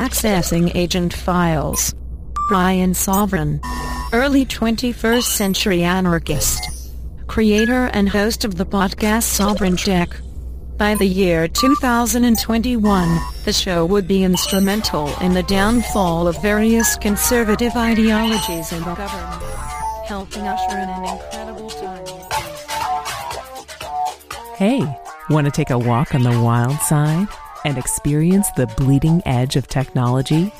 Accessing Agent Files. Brian Sovereign. Early 21st century anarchist. Creator and host of the podcast Sovereign Tech. By the year 2021, the show would be instrumental in the downfall of various conservative ideologies in the government, helping usher in an incredible time. Hey, want to take a walk on the wild side and experience the bleeding edge of technology?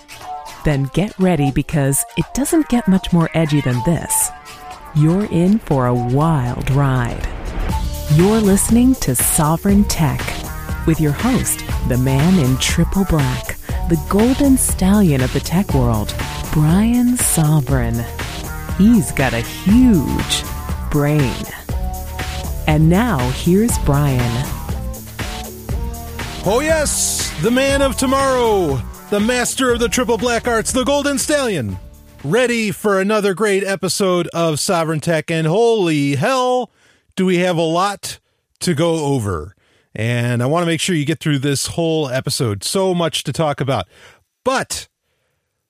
Then get ready because it doesn't get much more edgy than this. You're in for a wild ride. You're listening to Sovereign Tech with your host, the man in triple black, the golden stallion of the tech world, Brian Sovereign. He's got a huge brain. And now here's Brian. Oh, yes, the man of tomorrow, the master of the triple black arts, the golden stallion. Ready for another great episode of Sovereign Tech, and holy hell, do we have a lot to go over. And I want to make sure you get through this whole episode. So much to talk about. But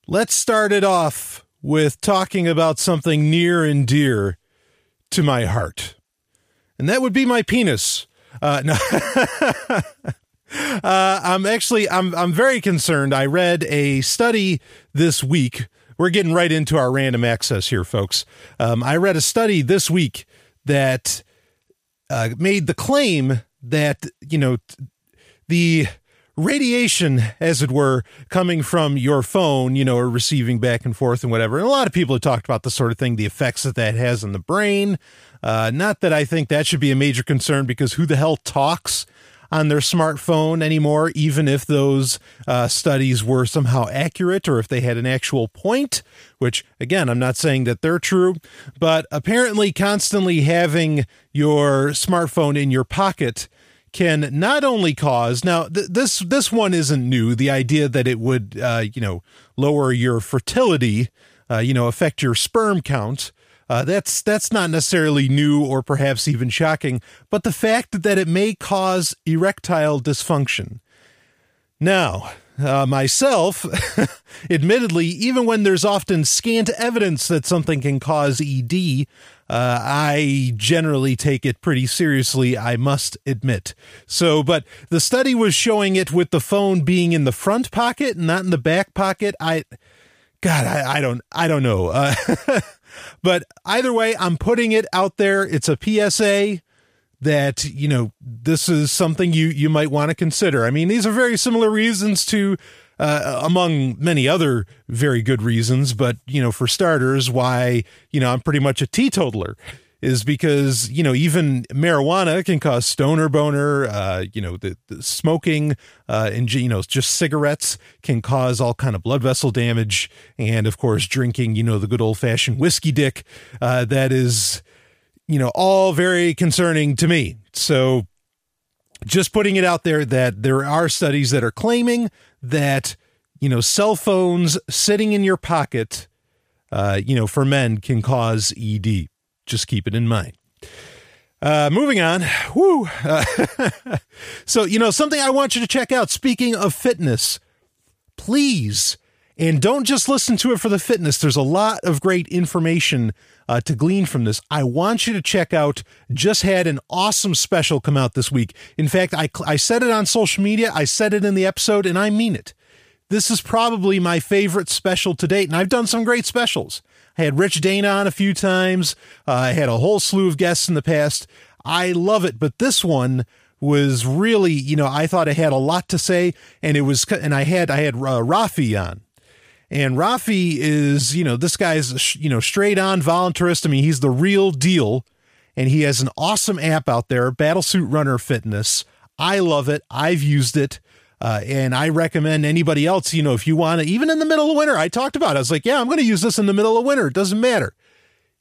let's start it off with talking about something near and dear to my heart. And that would be my penis. Uh, no. uh, I'm actually I'm I'm very concerned. I read a study this week. We're getting right into our random access here, folks. Um, I read a study this week that uh, made the claim that you know the radiation, as it were, coming from your phone, you know, or receiving back and forth and whatever. And a lot of people have talked about the sort of thing, the effects that that has on the brain. Uh, not that I think that should be a major concern because who the hell talks on their smartphone anymore, even if those uh, studies were somehow accurate or if they had an actual point, which again, I'm not saying that they're true, but apparently constantly having your smartphone in your pocket can not only cause now th- this this one isn't new. The idea that it would uh, you know lower your fertility uh, you know affect your sperm count uh, that's that's not necessarily new or perhaps even shocking, but the fact that it may cause erectile dysfunction. Now, uh, myself, admittedly, even when there's often scant evidence that something can cause ED, uh, I generally take it pretty seriously, I must admit. So, but the study was showing it with the phone being in the front pocket, not in the back pocket. I, God, I, I don't, I don't know. Uh, But either way, I'm putting it out there. It's a PSA that you know this is something you you might want to consider. I mean, these are very similar reasons to uh, among many other very good reasons, but you know, for starters, why you know I'm pretty much a teetotaler is because you know even marijuana can cause stoner boner. Uh, you know the, the smoking uh, and you know just cigarettes can cause all kind of blood vessel damage, and of course drinking you know the good old fashioned whiskey dick uh, that is you know all very concerning to me. So just putting it out there that there are studies that are claiming that you know cell phones sitting in your pocket. Uh, you know, for men can cause ED. Just keep it in mind. Uh, moving on. Woo. Uh, so, you know, something I want you to check out. Speaking of fitness, please, and don't just listen to it for the fitness. There's a lot of great information uh, to glean from this. I want you to check out. Just had an awesome special come out this week. In fact, I I said it on social media. I said it in the episode, and I mean it. This is probably my favorite special to date, and I've done some great specials. I had Rich Dana on a few times. Uh, I had a whole slew of guests in the past. I love it, but this one was really, you know, I thought I had a lot to say, and it was, and I had, I had uh, Rafi on, and Rafi is, you know, this guy's, you know, straight on voluntarist. I mean, he's the real deal, and he has an awesome app out there, Battlesuit Runner Fitness. I love it. I've used it. Uh, and I recommend anybody else, you know, if you want to, even in the middle of winter, I talked about it. I was like, yeah, I'm going to use this in the middle of winter. It doesn't matter.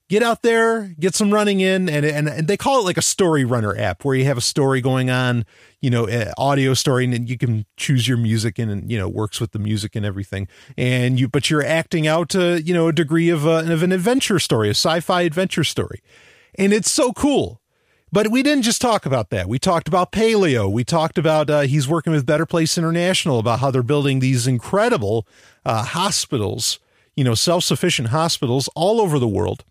Get out there, get some running in, and, and and they call it like a story runner app where you have a story going on, you know, audio story, and you can choose your music and, and you know works with the music and everything. And you, but you're acting out, uh, you know, a degree of, uh, of an adventure story, a sci-fi adventure story, and it's so cool But we didn't just talk about that. We talked about paleo. We talked about uh, he's working with Better Place International about how they're building these incredible uh, hospitals, you know, self sufficient hospitals all over the world.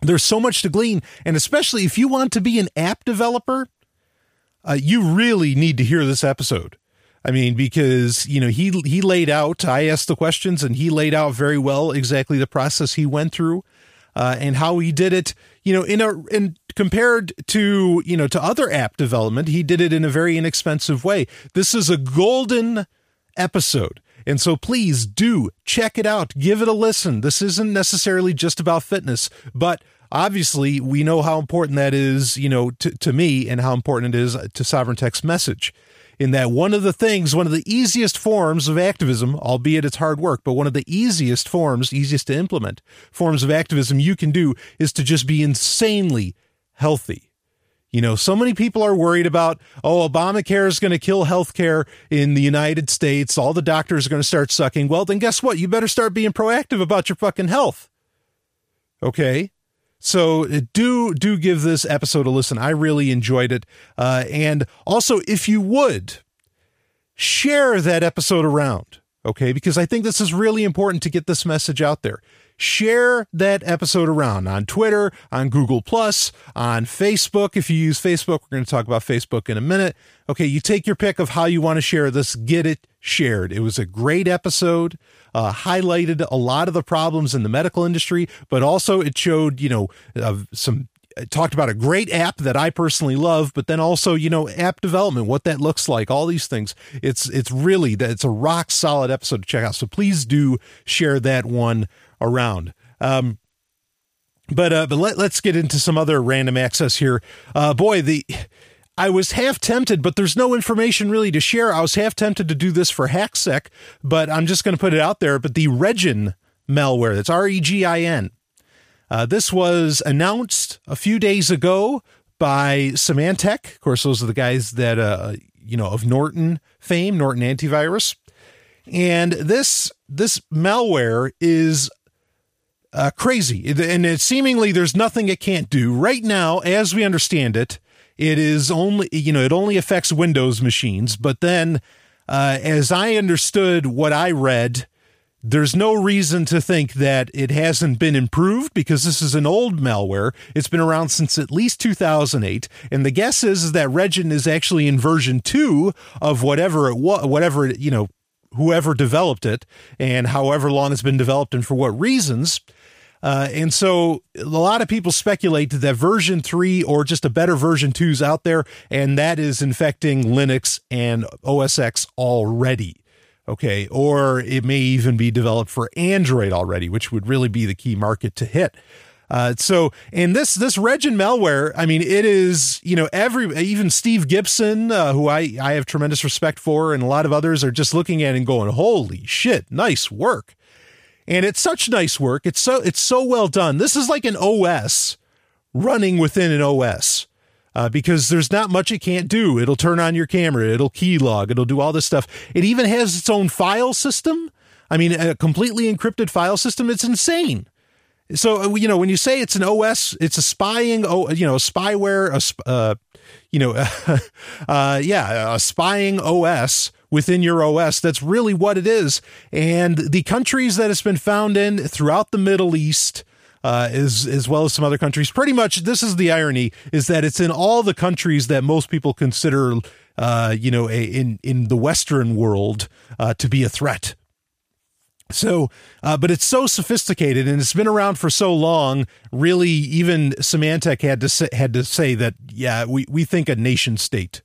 There's so much to glean. And especially if you want to be an app developer, uh, you really need to hear this episode. I mean, because you know he he laid out. I asked the questions, and he laid out very well exactly the process he went through, uh, and how he did it. You know, in a in compared to you know to other app development, he did it in a very inexpensive way. This is a golden episode. And so please do check it out. Give it a listen. This isn't necessarily just about fitness, but obviously we know how important that is, you know, to, to me and how important it is to Sovereign Tech's message in that one of the things, one of the easiest forms of activism, albeit it's hard work, but one of the easiest forms, easiest to implement forms of activism you can do is to just be insanely healthy. You know, so many people are worried about, oh, Obamacare is going to kill healthcare in the United States. All the doctors are going to start sucking. Well, then guess what? You better start being proactive about your fucking health. Okay. So uh, do do give this episode a listen. I really enjoyed it, uh, and also if you would share that episode around, okay? Because I think this is really important to get this message out there. Share that episode around on Twitter, on Google Plus, on Facebook. If you use Facebook, we're going to talk about Facebook in a minute. Okay, you take your pick of how you want to share this. Get it shared. It was a great episode uh, highlighted a lot of the problems in the medical industry, but also it showed, you know, uh, some talked about a great app that I personally love, but then also, you know, app development, what that looks like, all these things. It's it's really that it's a rock solid episode to check out. So please do share that one around. Um, but uh, but let, let's get into some other random access here. Uh, boy, the I was half tempted, but there's no information really to share. I was half tempted to do this for HackSec, but I'm just going to put it out there. But the Regin malware, that's R E G I N. Uh, this was announced a few days ago by Symantec. Of course, those are the guys that, uh, you know, of Norton fame, Norton Antivirus. And this this malware is uh, crazy, and it seemingly there's nothing it can't do right now, as we understand it. It is only, you know, it only affects Windows machines. But then, uh, as I understood what I read, there's no reason to think that it hasn't been improved because this is an old malware. It's been around since at least 2008, and the guess is, is that Regin is actually in version two of whatever it was, whatever you know, whoever developed it, and however long it's been developed, and for what reasons. Uh, and so a lot of people speculate that version 3 or just a better version 2 is out there, and that is infecting Linux and OS X already. Okay. Or it may even be developed for Android already, which would really be the key market to hit. Uh, so, and this this Regin malware, I mean, it is you know every even Steve Gibson, uh, who I I have tremendous respect for, and a lot of others are just looking at and going, "Holy shit, nice work!" And it's such nice work. It's so it's so well done. This is like an OS running within an OS. Uh, because there's not much it can't do. It'll turn on your camera, it'll keylog, it'll do all this stuff. It even has its own file system. I mean, a completely encrypted file system. It's insane. So uh, you know when you say it's an OS, it's a spying, you know, spyware, a, uh, you know, uh, yeah, a spying OS within your OS. That's really what it is. And the countries that it's been found in throughout the Middle East, uh, as as well as some other countries. Pretty much, this is the irony: is that it's in all the countries that most people consider, uh, you know, a, in in the Western world uh, to be a threat. So, uh, but it's so sophisticated and it's been around for so long. Really, even Symantec had to say, had to say that, yeah, we we think a nation state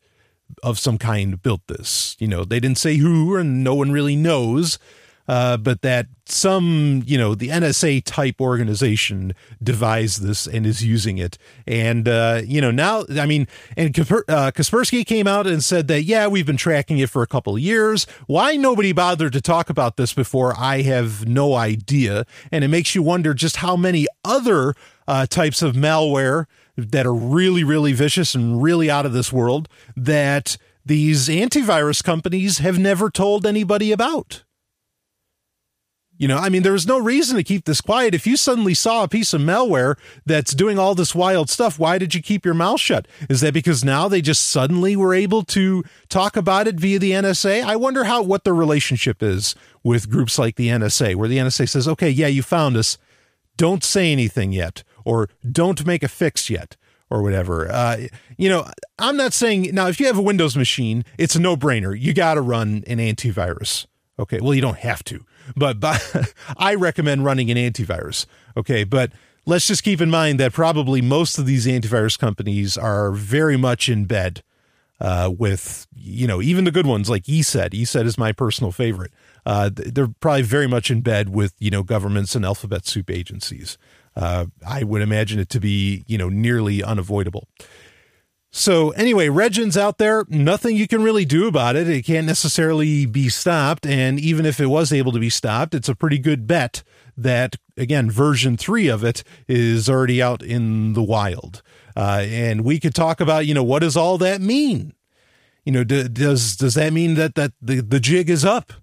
of some kind built this. You know, they didn't say who, and no one really knows. Uh, but that some, you know, the NSA type organization devised this and is using it. And, uh, you know, now, I mean, and uh, Kaspersky came out and said that, yeah, we've been tracking it for a couple of years. Why nobody bothered to talk about this before, I have no idea. And it makes you wonder just how many other uh, types of malware that are really, really vicious and really out of this world that these antivirus companies have never told anybody about. You know, I mean, there was no reason to keep this quiet. If you suddenly saw a piece of malware that's doing all this wild stuff, why did you keep your mouth shut? Is that because now they just suddenly were able to talk about it via the NSA? I wonder how what the relationship is with groups like the NSA, where the NSA says, "Okay, yeah, you found us. Don't say anything yet, or don't make a fix yet." Or whatever. Uh, you know, I'm not saying now if you have a Windows machine, it's a no brainer. You got to run an antivirus. Okay. Well, you don't have to, but, but I recommend running an antivirus. Okay. But let's just keep in mind that probably most of these antivirus companies are very much in bed uh, with, you know, even the good ones like ESET. ESET is my personal favorite. Uh, they're probably very much in bed with, you know, governments and alphabet soup agencies. Uh, I would imagine it to be, you know, nearly unavoidable. So anyway, Regin's out there. Nothing you can really do about it. It can't necessarily be stopped. And even if it was able to be stopped, it's a pretty good bet that again, version three of it is already out in the wild. Uh, and we could talk about, you know, what does all that mean? You know, d- does does that mean that that the, the jig is up?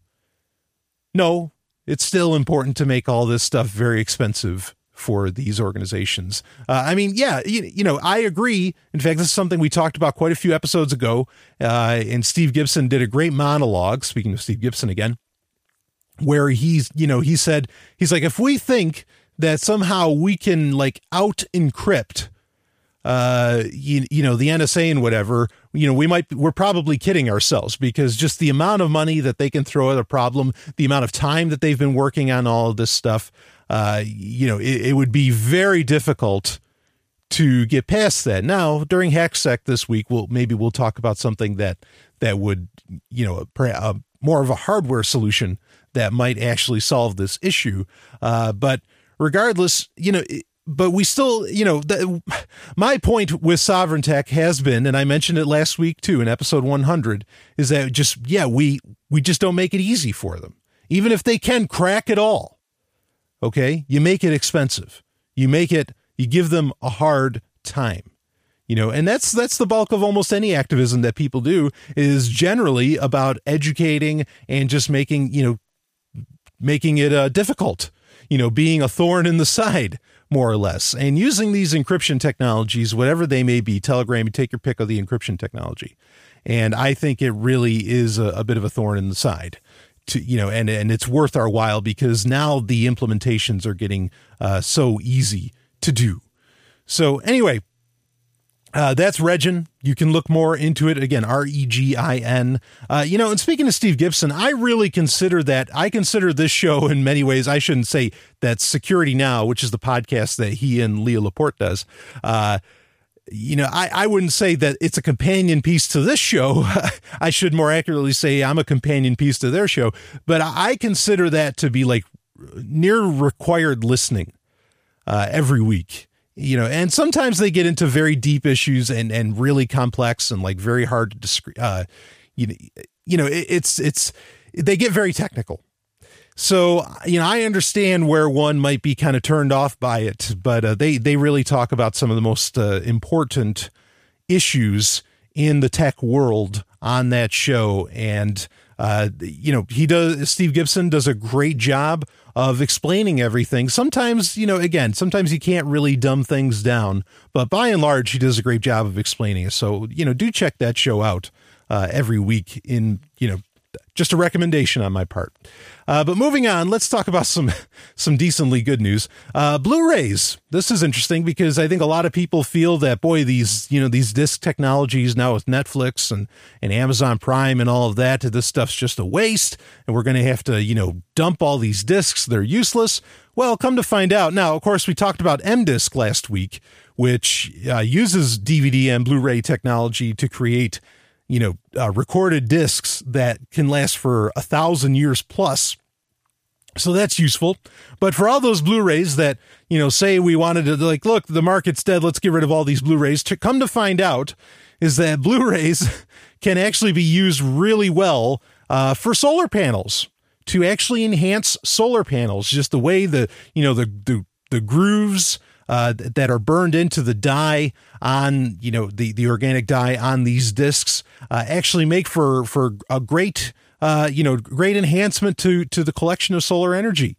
No, it's still important to make all this stuff very expensive for these organizations. Uh, I mean, yeah, you, you, know, I agree. In fact, this is something we talked about quite a few episodes ago. Uh, and Steve Gibson did a great monologue, speaking of Steve Gibson again, where he's, you know, he said, he's like, if we think that somehow we can like out encrypt uh you, you know the NSA and whatever you know we might we're probably kidding ourselves because just the amount of money that they can throw at a problem the amount of time that they've been working on all of this stuff uh, you know, it, it, would be very difficult to get past that. Now, during HackSec this week, we'll maybe we'll talk about something that that would, you know, uh, more of a hardware solution that might actually solve this issue. Uh, but regardless, you know. but we still, you know, the, my point with Sovereign Tech has been, and I mentioned it last week too in episode 100, is that just yeah, we we just don't make it easy for them, even if they can crack it all Okay. You make it expensive. You make it, you give them a hard time. You know, and that's that's the bulk of almost any activism that people do is generally about educating and just making, you know, making it uh, difficult, you know, being a thorn in the side, more or less, and using these encryption technologies, whatever they may be. Telegram, you take your pick of the encryption technology. And I think it really is a, a bit of a thorn in the side to you know and and it's worth our while because now the implementations are getting uh, so easy to do so anyway uh, that's Regin. You can look more into it again. R E G I N. Uh, you know, and speaking of Steve Gibson, I really consider that. I consider this show in many ways. I shouldn't say that Security Now, which is the podcast that he and Leo Laporte does. Uh, you know, I, I wouldn't say that it's a companion piece to this show. I should more accurately say I'm a companion piece to their show, but I consider that to be like near required listening uh, every week. You know, and sometimes they get into very deep issues and and really complex and like very hard to describe. Uh, you know, you know, it, it's it's they get very technical so, you know, I understand where one might be kind of turned off by it, but uh, they they really talk about some of the most uh, important issues in the tech world on that show, and uh, you know, he does. Steve Gibson does a great job of explaining everything. Sometimes, you know, again, sometimes he can't really dumb things down, but by and large, he does a great job of explaining it. So, you know, do check that show out uh, every week. In you know, just a recommendation on my part. Uh, but moving on, let's talk about some some decently good news. Uh, Blu-rays. This is interesting because I think a lot of people feel that boy, these you know these disc technologies now with Netflix and and Amazon Prime and all of that, this stuff's just a waste, and we're going to have to you know dump all these discs. They're useless. Well, come to find out. Now, of course, we talked about M-Disc last week, which uh, uses DVD and Blu-ray technology to create you know, uh, recorded discs that can last for a thousand years plus. So that's useful. But for all those Blu-rays that, you know, say we wanted to like, look, the market's dead, let's get rid of all these Blu-rays, to come to find out is that Blu-rays can actually be used really well uh, for solar panels to actually enhance solar panels. Just the way the, you know, the, the, the grooves uh, that are burned into the dye on you know the the organic dye on these discs uh, actually make for for a great uh, you know great enhancement to to the collection of solar energy.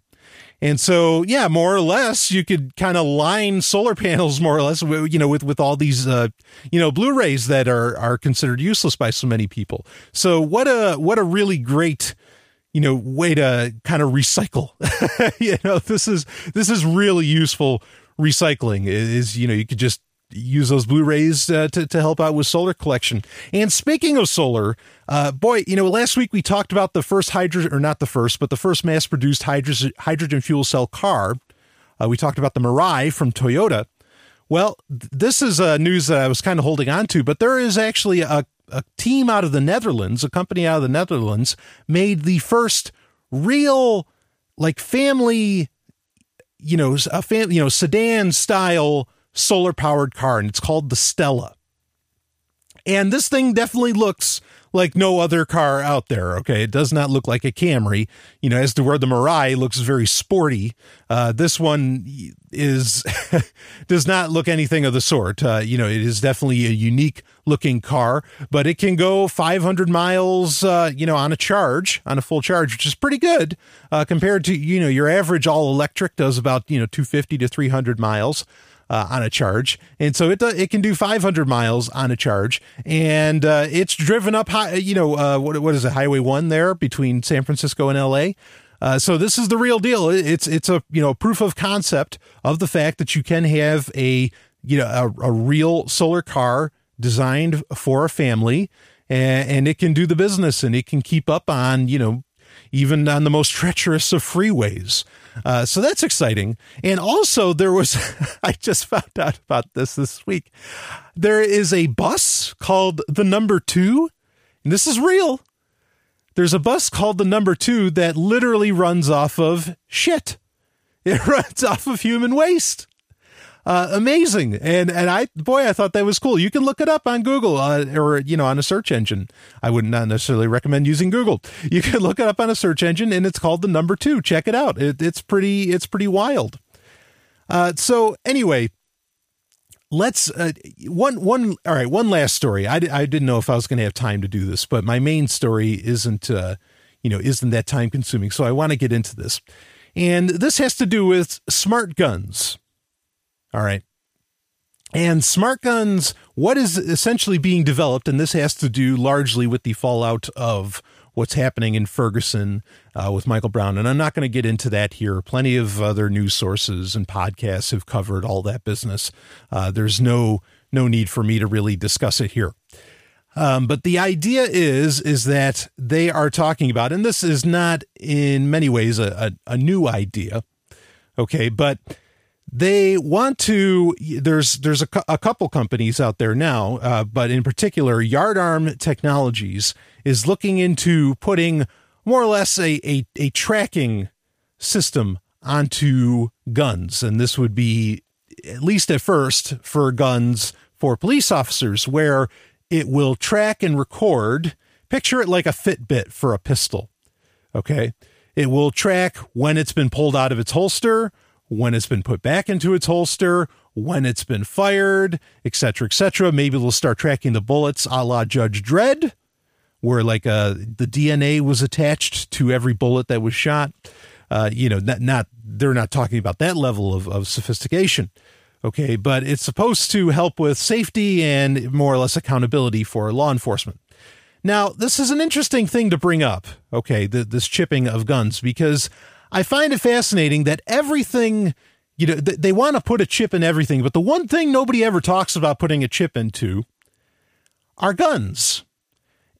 And so, yeah, more or less, you could kind of line solar panels more or less, you know, with, with all these, uh, you know, Blu-rays that are, are considered useless by so many people. So what a, what a really great, you know, way to kind of recycle. you know, this is, this is really useful recycling is, you know, you could just use those Blu-rays uh, to, to help out with solar collection. And speaking of solar, uh, boy, you know, last week we talked about the first hydrogen, or not the first, but the first mass-produced hydrogen, hydrogen fuel cell car. Uh, we talked about the Mirai from Toyota. Well, this is uh, news that I was kind of holding on to, but there is actually a, a team out of the Netherlands, a company out of the Netherlands, made the first real, like, family, you know, a fam- you know, sedan style solar powered car, and it's called the Stella. And this thing definitely looks like no other car out there. Okay, it does not look like a Camry. You know, as to where the Mirai looks very sporty, uh, this one is does not look anything of the sort. Uh, you know, it is definitely a unique looking car, but it can go 500 miles. Uh, you know, on a charge, on a full charge, which is pretty good uh, compared to you know your average all electric does about you know 250 to 300 miles uh, on a charge, and so it it can do 500 miles on a charge, and uh, it's driven up high. You know, uh, what what is it? Highway one there between San Francisco and L.A. Uh, so this is the real deal. It's it's a you know proof of concept of the fact that you can have a you know a, a real solar car designed for a family, and, and it can do the business, and it can keep up on you know even on the most treacherous of freeways. Uh, so that's exciting. And also, there was, I just found out about this this week. There is a bus called the number two, and this is real. There's a bus called the number two that literally runs off of shit. It runs off of human waste uh, amazing. And and I boy, I thought that was cool. You can look it up on Google uh, or you know on a search engine. I would not necessarily recommend using Google. You can look it up on a search engine, and it's called the number two. Check it out. It, it's pretty it's pretty wild. Uh, so anyway, let's uh, one one all right one last story I, I didn't know if i was going to have time to do this but my main story isn't uh, you know isn't that time consuming so i want to get into this and this has to do with smart guns all right. And smart guns, what is essentially being developed, and this has to do largely with the fallout of what's happening in Ferguson uh, with Michael Brown. And I'm not going to get into that here. Plenty of other news sources and podcasts have covered all that business. Uh, there's no no need for me to really discuss it here. Um, but the idea is is that they are talking about, and this is not in many ways a, a, a new idea. Okay, but they want to there's there's a, a couple companies out there now uh, but in particular yardarm technologies is looking into putting more or less a, a, a tracking system onto guns. And this would be at least at first for guns for police officers where it will track and record picture it like a fitbit for a pistol okay? It will track when it's been pulled out of its holster when it's been put back into its holster, when it's been fired, etc., etc. Maybe they'll start tracking the bullets a la Judge Dredd, where like uh, the DNA was attached to every bullet that was shot. Uh, you know, not, not they're not talking about that level of, of sophistication. Okay, but it's supposed to help with safety and more or less accountability for law enforcement. Now, this is an interesting thing to bring up, okay, the, this chipping of guns, because I find it fascinating that everything, you know, th- they want to put a chip in everything, but the one thing nobody ever talks about putting a chip into are guns.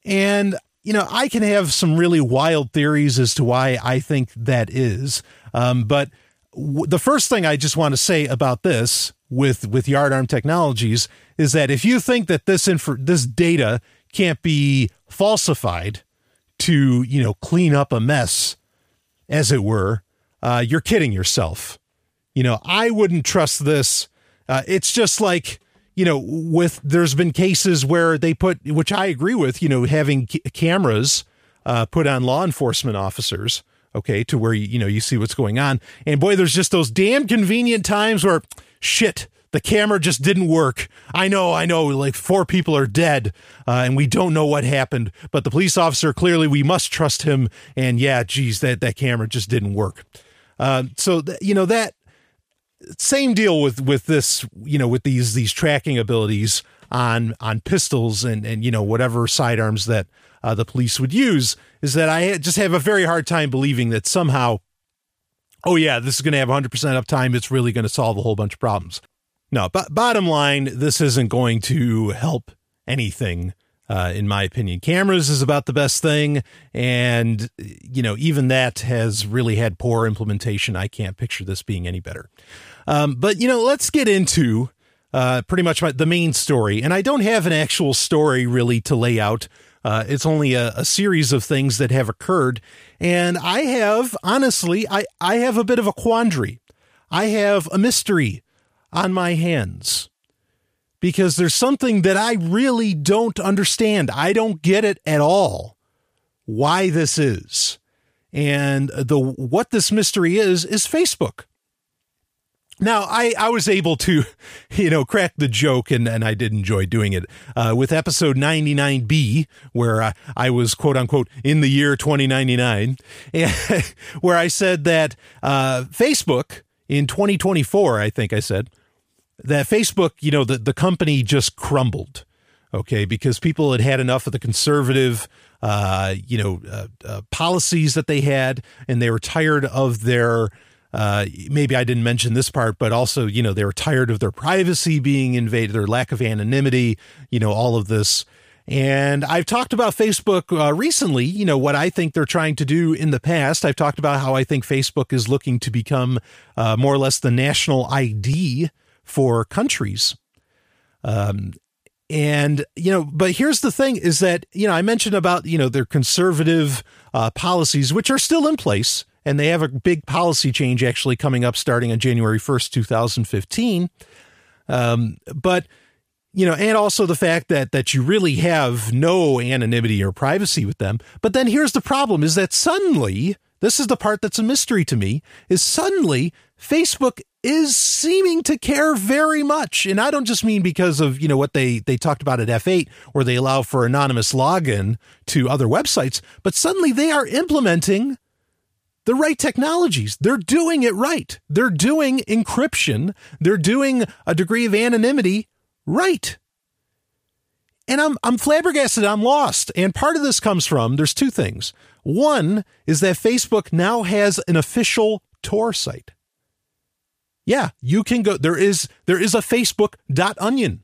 And, you know, I can have some really wild theories as to why I think that is. Um, but w- the first thing I just want to say about this with, with Yardarm Technologies is that if you think that this inf- this data can't be falsified to, you know, clean up a mess, as it were, uh, you're kidding yourself. You know, I wouldn't trust this. Uh, it's just like, you know, with there's been cases where they put, which I agree with, you know, having c- cameras uh, put on law enforcement officers, okay, to where, you know, you see what's going on. And boy, there's just those damn convenient times where shit, the camera just didn't work. I know, I know, like four people are dead uh, and we don't know what happened, but the police officer clearly we must trust him. And yeah, geez, that, that camera just didn't work. Uh, so th- you know that same deal with with this you know with these these tracking abilities on on pistols and and you know whatever sidearms that uh, the police would use is that I just have a very hard time believing that somehow oh yeah this is going to have 100% uptime it's really going to solve a whole bunch of problems no but bottom line this isn't going to help anything uh, in my opinion. Cameras is about the best thing, and you know even that has really had poor implementation. I can't picture this being any better. Um, but you know, let's get into uh, pretty much my, the main story, and I don't have an actual story really to lay out. Uh, it's only a, a series of things that have occurred, and I have honestly, I I have a bit of a quandary. I have a mystery on my hands because there's something that I really don't understand. I don't get it at all why this is. And the what this mystery is is Facebook. Now, I, I was able to, you know, crack the joke and, and I did enjoy doing it uh, with episode 99B, where I, I was quote unquote in the year 2099, where I said that uh, Facebook in 2024, I think I said, that Facebook, you know, the, the company just crumbled, okay, because people had had enough of the conservative, uh, you know, uh, uh, policies that they had, and they were tired of their. Uh, maybe I didn't mention this part, but also, you know, they were tired of their privacy being invaded, their lack of anonymity, you know, all of this. And I've talked about Facebook uh, recently, you know, what I think they're trying to do in the past. I've talked about how I think Facebook is looking to become uh, more or less the national ID for countries. Um, and you know, but here's the thing: is that you know I mentioned about you know their conservative uh, policies, which are still in place, and they have a big policy change actually coming up starting on January first, two thousand fifteen. Um, but you know, and also the fact that that you really have no anonymity or privacy with them. But then here's the problem: is that suddenly this is the part that's a mystery to me: is suddenly Facebook is seeming to care very much. And I don't just mean because of, you know, what they, they talked about at F8, where they allow for anonymous login to other websites, but suddenly they are implementing the right technologies. They're doing it right. They're doing encryption. They're doing a degree of anonymity right. And I'm, I'm flabbergasted. I'm lost. And part of this comes from there's two things. One is that Facebook now has an official Tor site. Yeah, you can go there is there is a facebook.onion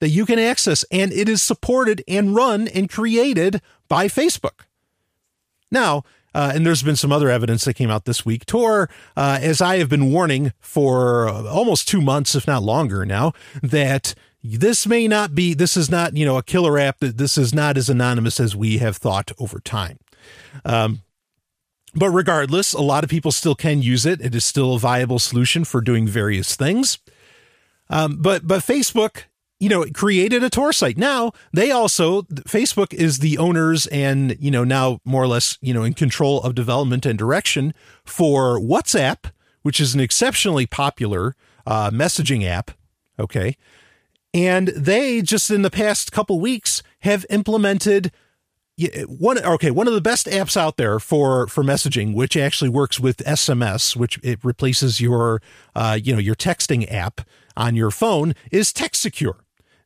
that you can access and it is supported and run and created by Facebook. Now, uh, and there's been some other evidence that came out this week. Tor, uh, as I have been warning for almost two months, if not longer now, that this may not be, this is not, you know, a killer app, that this is not as anonymous as we have thought over time. Um, but regardless, a lot of people still can use it. It is still a viable solution for doing various things. Um, but but Facebook, you know, created a Tor site. Now they also Facebook is the owners and you know now more or less you know in control of development and direction for WhatsApp, which is an exceptionally popular uh, messaging app. Okay, and they just in the past couple weeks have implemented one okay one of the best apps out there for for messaging which actually works with sms which it replaces your uh, you know your texting app on your phone is text secure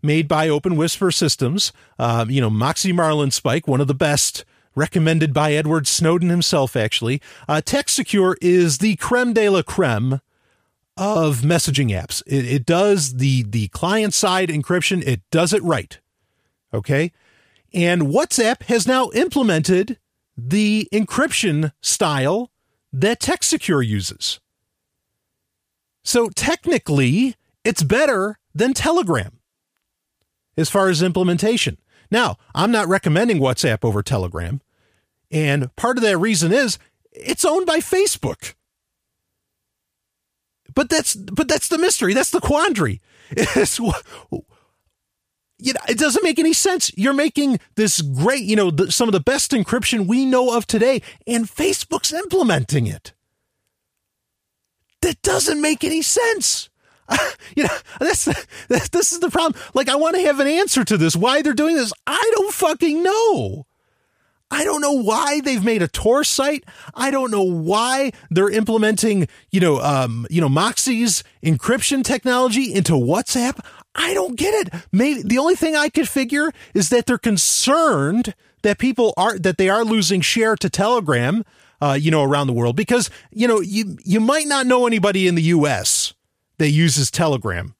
made by open whisper systems. Uh, you know moxie marlinspike one of the best recommended by edward snowden himself actually. Uh, text secure is the creme de la creme of messaging apps. It, it does the the client side encryption. It does it right okay and WhatsApp has now implemented the encryption style that TextSecure uses. So technically, it's better than Telegram as far as implementation. Now, I'm not recommending WhatsApp over Telegram. And part of that reason is it's owned by Facebook. But that's but that's the mystery. That's the quandary. you know, it doesn't make any sense. You're making this great, you know, the, some of the best encryption we know of today, and Facebook's implementing it. That doesn't make any sense. you know, that's, this is the problem. Like, I want to have an answer to this. Why they're doing this? I don't fucking know. I don't know why they've made a Tor site. I don't know why they're implementing, you know, um, you know, Moxie's encryption technology into WhatsApp. I don't get it. Maybe the only thing I could figure is that they're concerned that people are that they are losing share to Telegram, uh, you know, around the world because you know you you might not know anybody in the U.S. that uses Telegram,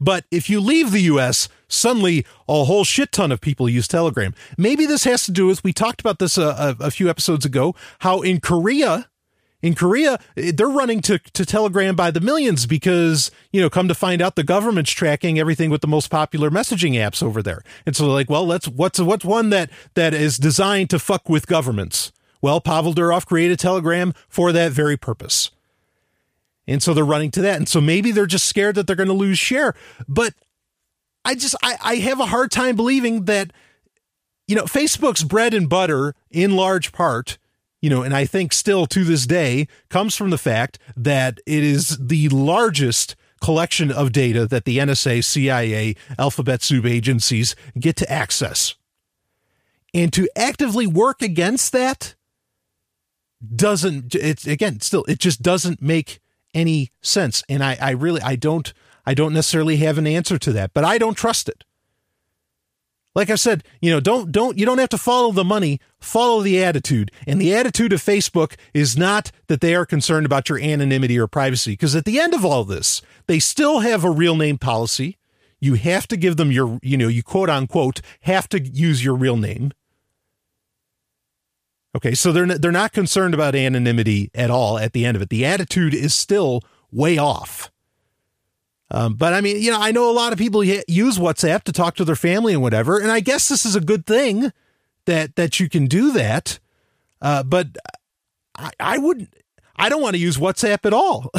but if you leave the U.S., suddenly a whole shit ton of people use Telegram. Maybe this has to do with we talked about this a, a, a few episodes ago. How in Korea in Korea, they're running to, to Telegram by the millions because, you know, come to find out the government's tracking everything with the most popular messaging apps over there. And so they're like, well, let's, what's, what's one that, that is designed to fuck with governments? Well, Pavel Durov created Telegram for that very purpose. And so they're running to that. And so maybe they're just scared that they're going to lose share. But I just, I, I have a hard time believing that, you know, Facebook's bread and butter in large part you know, and I think still to this day comes from the fact that it is the largest collection of data that the NSA, CIA, alphabet soup agencies get to access. And to actively work against that doesn't it's again still it just doesn't make any sense. And I, I really I don't I don't necessarily have an answer to that, but I don't trust it. Like I said, you know, don't don't you don't have to follow the money, follow the attitude. And the attitude of Facebook is not that they are concerned about your anonymity or privacy because at the end of all this, they still have a real name policy. You have to give them your, you know, you quote unquote have to use your real name. Okay, so they're they're not concerned about anonymity at all at the end of it. The attitude is still way off. Um, but I mean, you know, I know a lot of people use WhatsApp to talk to their family and whatever, and I guess this is a good thing that that you can do that. Uh, but I, I wouldn't. I don't want to use WhatsApp at all.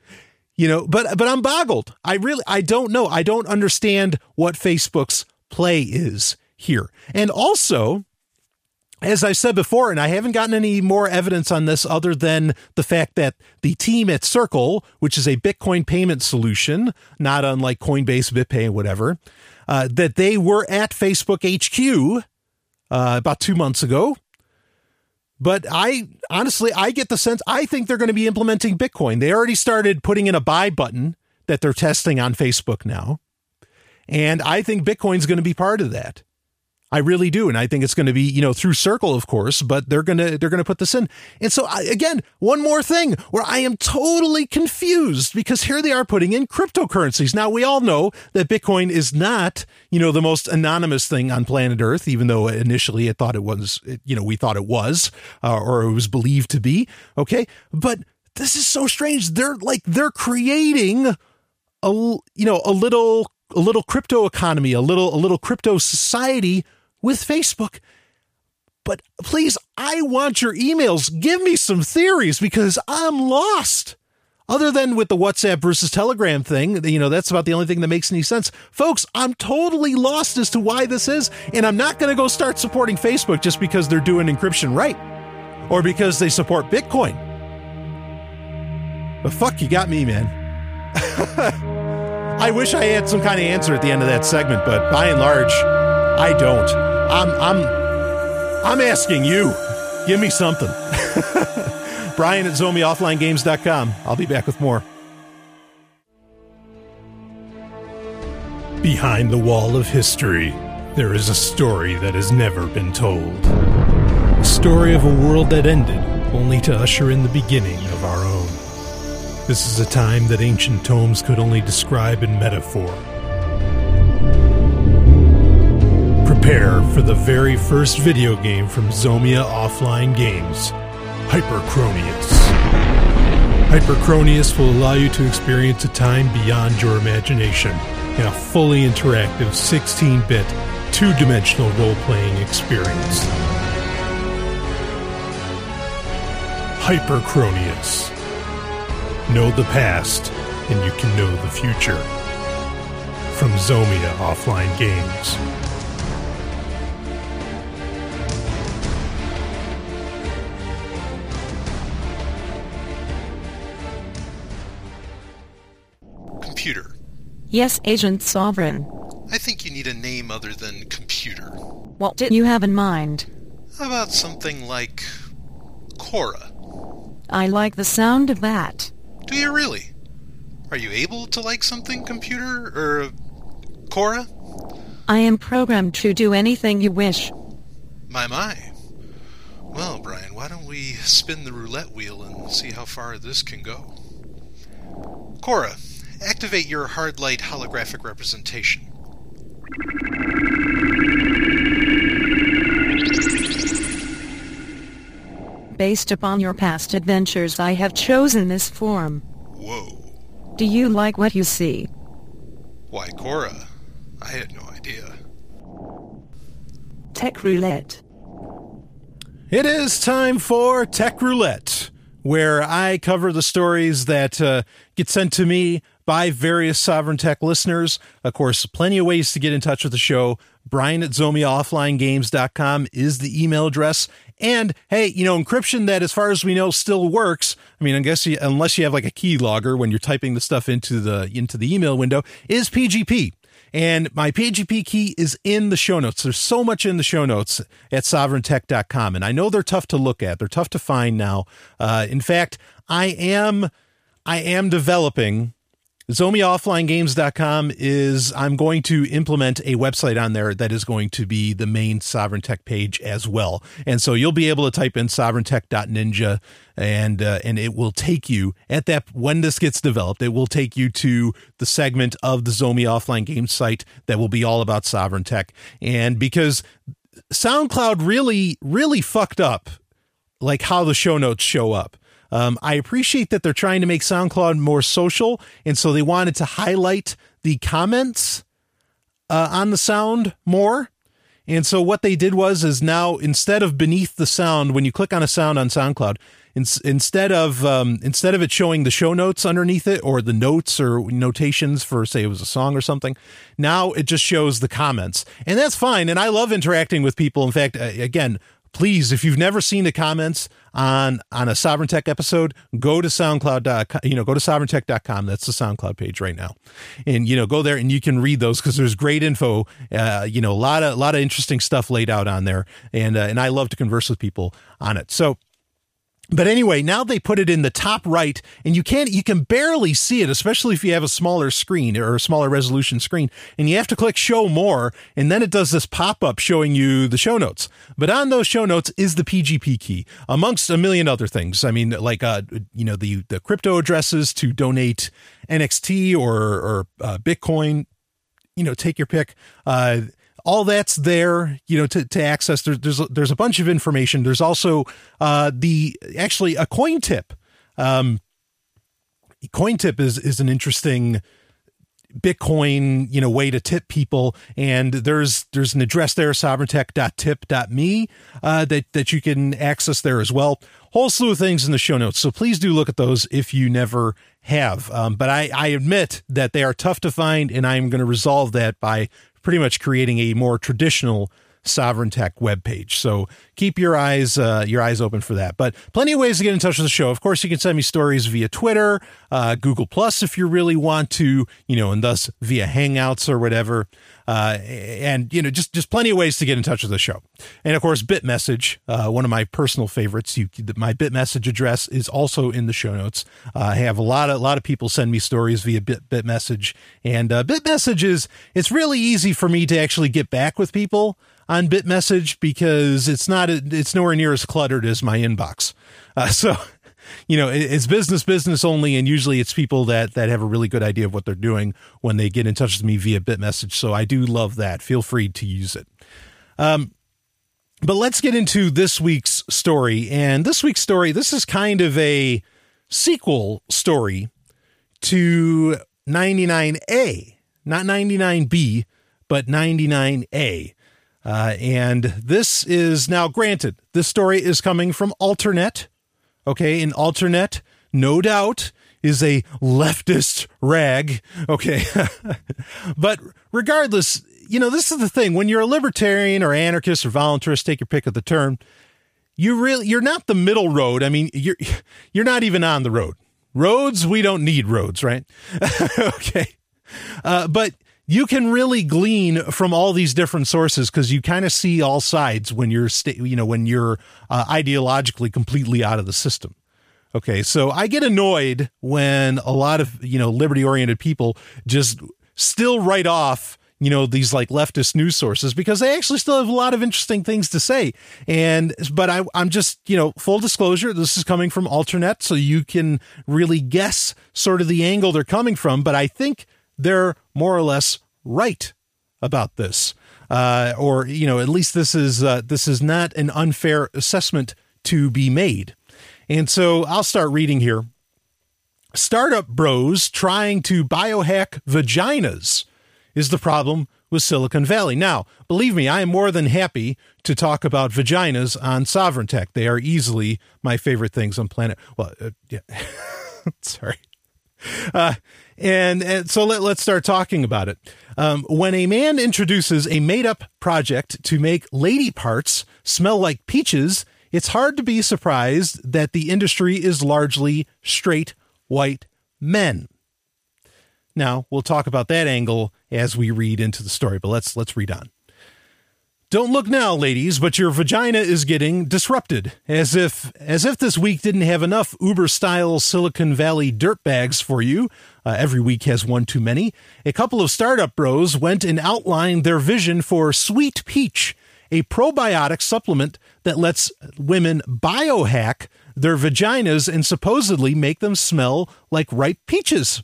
you know, but but I'm boggled. I really I don't know. I don't understand what Facebook's play is here. And also, as I said before, and I haven't gotten any more evidence on this other than the fact that the team at Circle, which is a Bitcoin payment solution, not unlike Coinbase, BitPay, whatever, uh, that they were at Facebook HQ uh, about two months ago. But I honestly, I get the sense I think they're going to be implementing Bitcoin. They already started putting in a buy button that they're testing on Facebook now. And I think Bitcoin's going to be part of that. I really do, and I think it's going to be you know through Circle, of course, but they're gonna they're gonna put this in. And so I, again, one more thing where I am totally confused because here they are putting in cryptocurrencies. Now we all know that Bitcoin is not you know the most anonymous thing on planet Earth, even though initially it thought it was you know we thought it was uh, or it was believed to be. Okay, but this is so strange. They're like they're creating a you know a little a little crypto economy, a little a little crypto society with Facebook. But please, I want your emails. Give me some theories because I'm lost. Other than with the WhatsApp versus Telegram thing, you know, that's about the only thing that makes any sense. Folks, I'm totally lost as to why this is, and I'm not going to go start supporting Facebook just because they're doing encryption right or because they support Bitcoin. But fuck, you got me, man. I wish I had some kind of answer at the end of that segment, but by and large, I don't. I'm I'm I'm asking you. Give me something. Brian at ZomiaOfflineGames.com. I'll be back with more. Behind the wall of history, there is a story that has never been told. A story of a world that ended, only to usher in the beginning of our own. This is a time that ancient tomes could only describe in metaphor Prepare for the very first video game from Zomia Offline Games, Hyperchronius. Hyperchronius will allow you to experience a time beyond your imagination in a fully interactive 16 bit, two dimensional role playing experience. Hyperchronius. Know the past, and you can know the future. From Zomia Offline Games. Computer. Yes, Agent Sovereign. I think you need a name other than computer. What did you have in mind? How about something like Cora? I like the sound of that. Do you really? Are you able to like something, computer? Or Cora? I am programmed to do anything you wish. My, my. Well, Brian, why don't we spin the roulette wheel and see how far this can go? Cora, activate your hard light holographic representation. Based upon your past adventures, I have chosen this form. Whoa. Do you like what you see? Why, Cora? I had no idea. Tech Roulette. It is time for Tech Roulette, where I cover the stories that uh, get sent to me by various Sovereign Tech listeners. Of course, plenty of ways to get in touch with the show. Brian at ZomiaOfflineGames.com is the email address. And hey, you know, encryption that, as far as we know, still works. I mean, I guess you, unless you have like a keylogger when you're typing the stuff into the into the email window, is PGP. And my PGP key is in the show notes. There's so much in the show notes at sovereigntech.com. And I know they're tough to look at. They're tough to find now. Uh, in fact, I am, I am developing ZomiaOfflineGames.com is I'm going to implement a website on there that is going to be the main Sovereign Tech page as well. And so you'll be able to type in sovereigntech.ninja and uh, and it will take you at that when this gets developed, it will take you to the segment of the Zomia Offline Games site that will be all about Sovereign Tech. And because SoundCloud really really fucked up like how the show notes show up. Um, I appreciate that they're trying to make SoundCloud more social, and so they wanted to highlight the comments uh, on the sound more. And so what they did was is now instead of beneath the sound, when you click on a sound on SoundCloud, in, instead of um, instead of it showing the show notes underneath it or the notes or notations for say it was a song or something, now it just shows the comments, and that's fine. And I love interacting with people. In fact, again, please, if you've never seen the comments on on a Sovereign Tech episode, go to SoundCloud. You know, go to sovereigntech.com. That's the SoundCloud page right now, and you know, go there and you can read those because there's great info. Uh, you know, a lot of a lot of interesting stuff laid out on there, and uh, and I love to converse with people on it. So but anyway, now they put it in the top right and you can't, you can barely see it, especially if you have a smaller screen or a smaller resolution screen and you have to click show more. And then it does this pop up showing you the show notes. But on those show notes is the PGP key amongst a million other things. I mean, like, uh, you know, the, the crypto addresses to donate NXT or, or uh, Bitcoin, you know, take your pick. Uh, all that's there, you know, to, to access. There's, there's, there's a bunch of information. There's also, uh, the, actually a coin tip. Um, coin tip is, is an interesting, Bitcoin, you know, way to tip people. And there's there's an address there, sovereigntech.tip.me, uh, that that you can access there as well. Whole slew of things in the show notes. So please do look at those if you never have. Um, but I, I admit that they are tough to find, and I am going to resolve that by pretty much creating a more traditional Sovereign Tech webpage. So keep your eyes uh, your eyes open for that. But plenty of ways to get in touch with the show. Of course, you can send me stories via Twitter, uh, Google Plus if you really want to, you know, and thus via Hangouts or whatever. Uh, and you know, just just plenty of ways to get in touch with the show. And of course, Bitmessage, uh, one of my personal favorites. You, my Bitmessage address is also in the show notes. Uh, I have a lot of a lot of people send me stories via Bit Bitmessage, and uh, Bitmessage is it's really easy for me to actually get back with people on Bitmessage because it's not it's nowhere near as cluttered as my inbox. Uh, so you know, it's business business only, and usually it's people that that have a really good idea of what they're doing when they get in touch with me via Bitmessage. So I do love that. Feel free to use it. Um, but let's get into this week's story. And this week's story, this is kind of a sequel story to 99A, not 99B, but 99A. Uh, and this is now granted, this story is coming from Alternet, Okay. An Alternet, no doubt, is a leftist rag. Okay. but regardless, you know, this is the thing. When you're a libertarian or anarchist or voluntarist, take your pick of the term, you really, you're not the middle road. I mean, you're, you're not even on the road. Roads, we don't need roads, right? okay. Uh, but you can really glean from all these different sources because you kind of see all sides when you're, sta- you know, when you're uh, ideologically completely out of the system. Okay, so I get annoyed when a lot of you know liberty oriented people just still write off you know these like leftist news sources because they actually still have a lot of interesting things to say and but I, i'm just you know full disclosure this is coming from alternet so you can really guess sort of the angle they're coming from but i think they're more or less right about this uh, or you know at least this is uh, this is not an unfair assessment to be made and so i'll start reading here startup bros trying to biohack vaginas is the problem with Silicon Valley. Now, believe me, I am more than happy to talk about vaginas on Sovereign Tech. They are easily my favorite things on planet. Well, uh, yeah. Sorry. Uh, and, and so let, let's start talking about it. Um, when a man introduces a made up project to make lady parts smell like peaches, it's hard to be surprised that the industry is largely straight white men. Now, we'll talk about that angle as we read into the story, but let's let's read on. Don't look now, ladies, but your vagina is getting disrupted. As if as if this week didn't have enough Uber style Silicon Valley dirtbags for you. Uh, every week has one too many. A couple of startup bros went and outlined their vision for Sweet Peach, a probiotic supplement that lets women biohack their vaginas and supposedly make them smell like ripe peaches.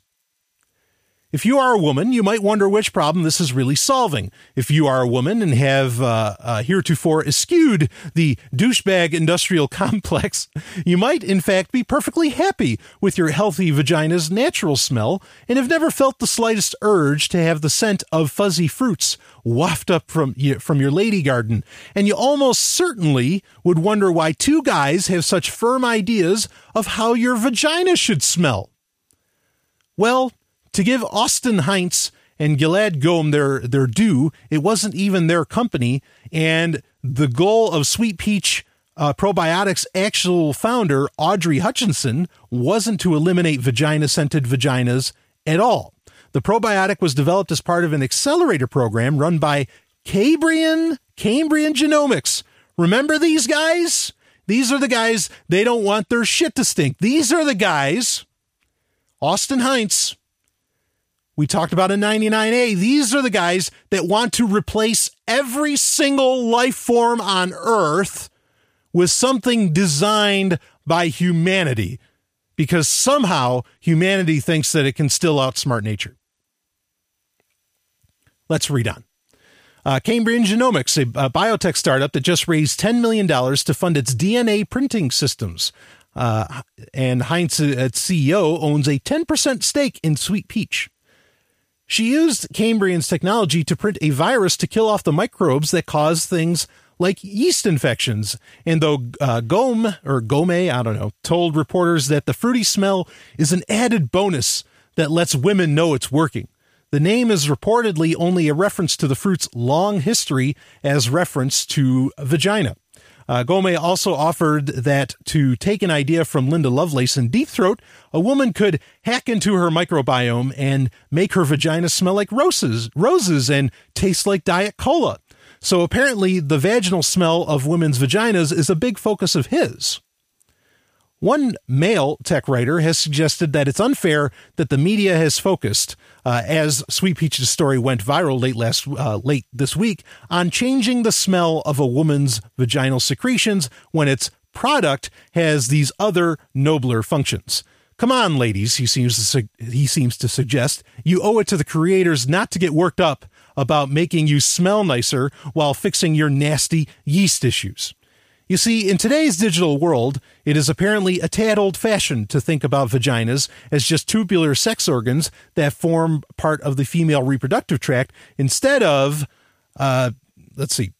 If you are a woman, you might wonder which problem this is really solving. If you are a woman and have uh, uh, heretofore eschewed the douchebag industrial complex, you might in fact be perfectly happy with your healthy vagina's natural smell and have never felt the slightest urge to have the scent of fuzzy fruits waft up from, from your lady garden. And you almost certainly would wonder why two guys have such firm ideas of how your vagina should smell. Well, to give Austin Heinz and Gilad Gome their, their due, it wasn't even their company. And the goal of Sweet Peach uh, Probiotics' actual founder, Audrey Hutchison, wasn't to eliminate vagina scented vaginas at all. The probiotic was developed as part of an accelerator program run by Cambrian, Cambrian Genomics. Remember these guys? These are the guys, they don't want their shit to stink. These are the guys, Austin Heinz, we talked about a 99A. These are the guys that want to replace every single life form on Earth with something designed by humanity because somehow humanity thinks that it can still outsmart nature. Let's read on. Uh, Cambrian Genomics, a, a, biotech startup that just raised $10 million to fund its DNA printing systems. Uh, and Heinz, its CEO, owns a 10% stake in Sweet Peach. She used Cambrian's technology to print a virus to kill off the microbes that cause things like yeast infections. And though uh, Gome or Gome, I don't know, told reporters that the fruity smell is an added bonus that lets women know it's working. The name is reportedly only a reference to the fruit's long history as reference to vagina. Uh, Gome also offered that to take an idea from Linda Lovelace in Deep Throat, a woman could hack into her microbiome and make her vagina smell like roses, roses and taste like Diet Cola. So apparently, the vaginal smell of women's vaginas is a big focus of his. One male tech writer has suggested that it's unfair that the media has focused, uh, as Sweet Peach's story went viral late last uh, late this week, on changing the smell of a woman's vaginal secretions when its product has these other nobler functions. Come on, ladies, he seems to su- he seems to suggest. You owe it to the creators not to get worked up about making you smell nicer while fixing your nasty yeast issues. You see, in today's digital world, it is apparently a tad old fashioned to think about vaginas as just tubular sex organs that form part of the female reproductive tract instead of, uh, let's see,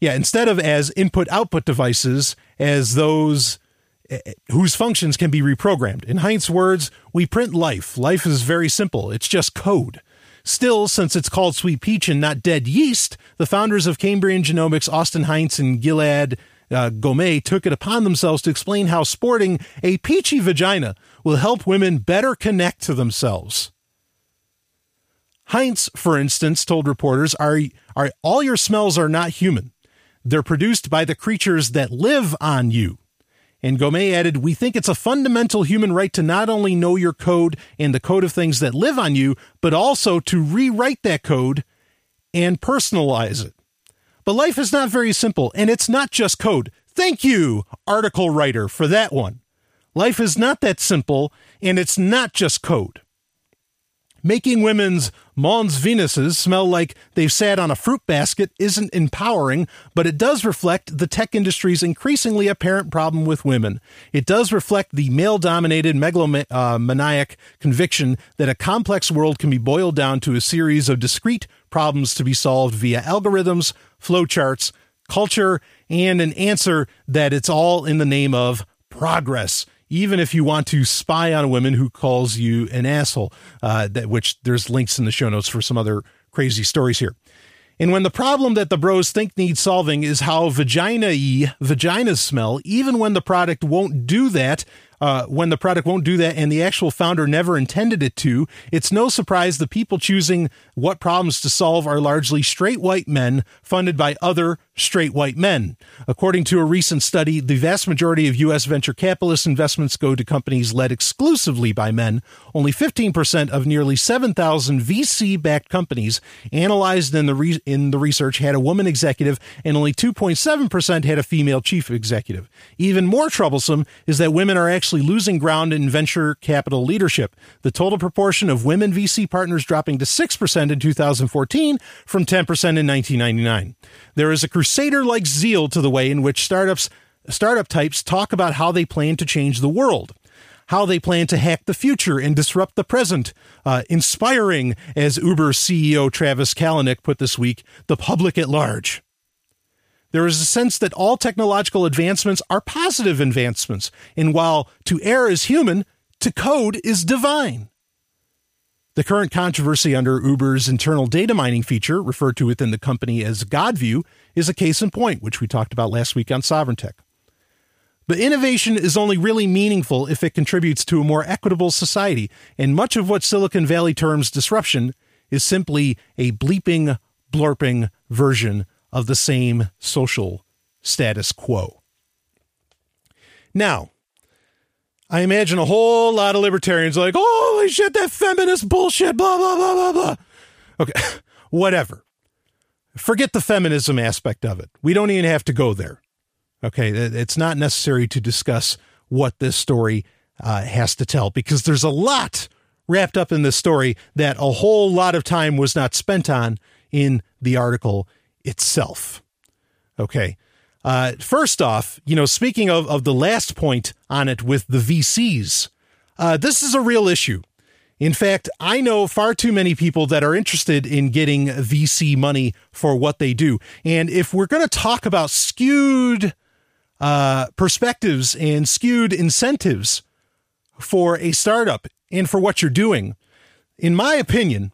yeah, instead of as input output devices as those uh, whose functions can be reprogrammed. In Heinz's words, we print life. Life is very simple, it's just code. Still, since it's called Sweet Peach and not Dead Yeast, the founders of Cambrian Genomics, Austin Heinz and Gilad uh, took it upon themselves to explain how sporting a peachy vagina will help women better connect to themselves. Heinz, for instance, told reporters, are, are all your smells are not human. They're produced by the creatures that live on you. And Gomez added, We think it's a fundamental human right to not only know your code and the code of things that live on you, but also to rewrite that code and personalize it. But life is not very simple, and it's not just code. Thank you, article writer, for that one. Life is not that simple, and it's not just code. Making women's Mons Venuses smell like they've sat on a fruit basket isn't empowering, but it does reflect the tech industry's increasingly apparent problem with women. It does reflect the male dominated megalomaniac uh, conviction that a complex world can be boiled down to a series of discrete problems to be solved via algorithms, flowcharts, culture, and an answer that it's all in the name of progress even if you want to spy on a woman who calls you an asshole, uh, that which there's links in the show notes for some other crazy stories here. And when the problem that the bros think needs solving is how vagina y vaginas smell, even when the product won't do that, uh, when the product won't do that and the actual founder never intended it to, it's no surprise the people choosing what problems to solve are largely straight white men funded by other straight white men. According to a recent study, the vast majority of U.S. venture capitalist investments go to companies led exclusively by men. Only 15% of nearly 7,000 VC backed companies analyzed in the, re- in the research had a woman executive, and only 2.7% had a female chief executive. Even more troublesome is that women are actually losing ground in venture capital leadership. The total proportion of women VC partners dropping to 6% in 2014 from 10% in 1999. There is a crusader like zeal to the way in which startups startup types talk about how they plan to change the world how they plan to hack the future and disrupt the present, uh, inspiring, as Uber CEO Travis Kalanick put this week, the public at large. There is a sense that all technological advancements are positive advancements, and while to err is human, to code is divine. The current controversy under Uber's internal data mining feature, referred to within the company as Godview, is a case in point, which we talked about last week on Sovereign Tech. But innovation is only really meaningful if it contributes to a more equitable society, and much of what Silicon Valley terms disruption is simply a bleeping, blurping version of the same social status quo. Now, I imagine a whole lot of libertarians like, holy shit, that feminist bullshit, blah, blah, blah, blah, blah. Okay, whatever. Forget the feminism aspect of it. We don't even have to go there. Okay, it's not necessary to discuss what this story uh, has to tell because there's a lot wrapped up in this story that a whole lot of time was not spent on in the article itself. Okay, uh, first off, you know, speaking of, of the last point on it with the VCs, uh, this is a real issue. In fact, I know far too many people that are interested in getting VC money for what they do. And if we're going to talk about skewed uh, perspectives and skewed incentives for a startup and for what you're doing, in my opinion,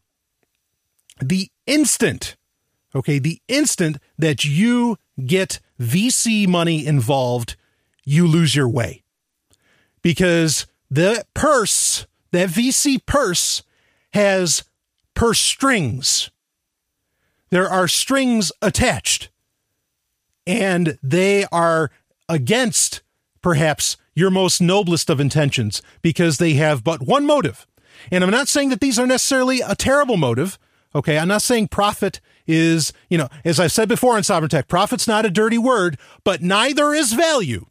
the instant, okay, the instant that you get VC money involved, you lose your way. Because the purse, that VC purse, has purse strings. There are strings attached, and they are against perhaps your most noblest of intentions because they have but one motive. And I'm not saying that these are necessarily a terrible motive. Okay. I'm not saying profit is, you know, as I've said before in Sovereign Tech, profit's not a dirty word, but neither is value.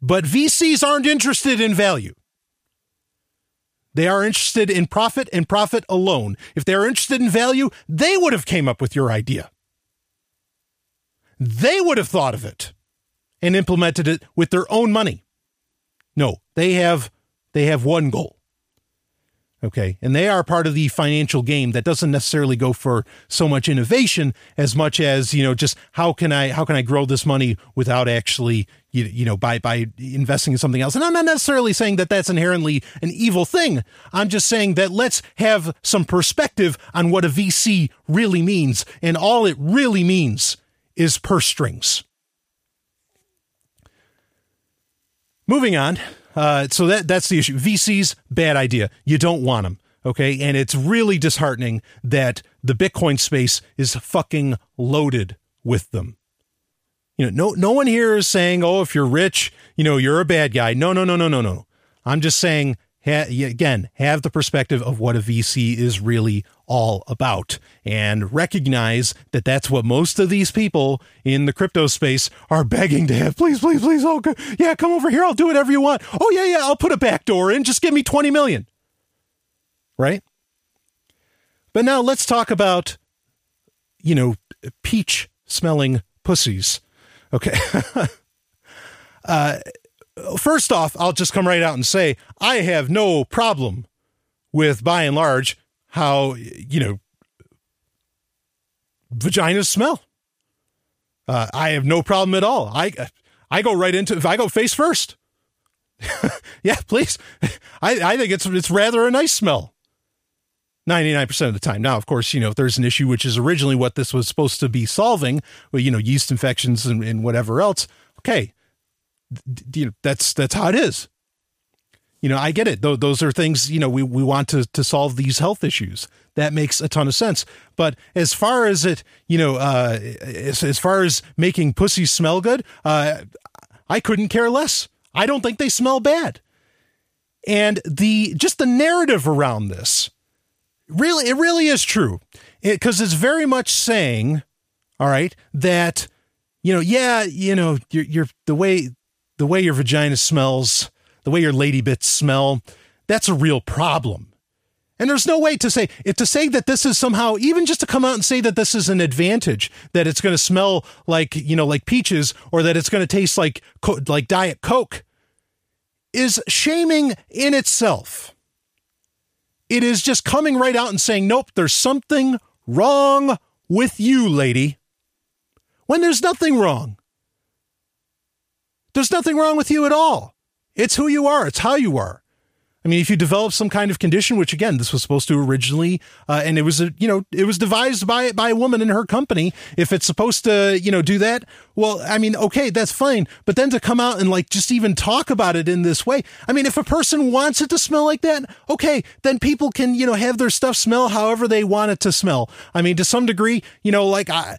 But VCs aren't interested in value. They are interested in profit and profit alone. If they are interested in value, they would have came up with your idea. They would have thought of it and implemented it with their own money. No, they have they have one goal. Okay. And they are part of the financial game that doesn't necessarily go for so much innovation as much as, you know, just how can I, how can I grow this money without actually, you, you know, by, by investing in something else. And I'm not necessarily saying that that's inherently an evil thing. I'm just saying that let's have some perspective on what a VC really means. And all it really means is purse strings. Moving on. Uh, so that that's the issue. VCs, bad idea. You don't want them. Okay. And it's really disheartening that the Bitcoin space is fucking loaded with them. You know, no, no one here is saying, oh, if you're rich, you know, you're a bad guy. No, no, no, no, no, no. I'm just saying, ha- again, have the perspective of what a VC is really all about and recognize that that's what most of these people in the crypto space are begging to have. Please, please, please. Oh, yeah, come over here. I'll do whatever you want. Oh, yeah, yeah. I'll put a back door in. Just give me 20 million. Right? But now let's talk about, you know, peach smelling pussies Okay. uh, first off, I'll just come right out and say I have no problem with, by and large, how, you know, vaginas smell. Uh, I have no problem at all. I I go right into if I go face first. yeah, please. I, I think it's it's rather a nice smell. 99% of the time. Now, of course, you know, if there's an issue, which is originally what this was supposed to be solving, well, you know, yeast infections and, and whatever else. Okay. D- know, that's, that's how it is. You know, I get it. Th- those are things, you know, we, we want to, to solve these health issues. That makes a ton of sense. But as far as it, you know, uh, as, as far as making pussies smell good, uh, I couldn't care less. I don't think they smell bad. And the, just the narrative around this, really it really is true because it, it's very much saying all right that you know yeah you know you're, you're the way the way your vagina smells the way your lady bits smell that's a real problem and there's no way to say if to say that this is somehow even just to come out and say that this is an advantage that it's going to smell like you know like peaches or that it's going to taste like like diet coke is shaming in itself it is just coming right out and saying, nope, there's something wrong with you, lady. When there's nothing wrong. There's nothing wrong with you at all. It's who you are, it's how you are. I mean, if you develop some kind of condition, which again, this was supposed to originally, uh, and it was, a, you know, it was devised by by a woman in her company. If it's supposed to, you know, do that, well, I mean, okay, that's fine. But then to come out and like just even talk about it in this way, I mean, if a person wants it to smell like that, okay, then people can, you know, have their stuff smell however they want it to smell. I mean, to some degree, you know, like I.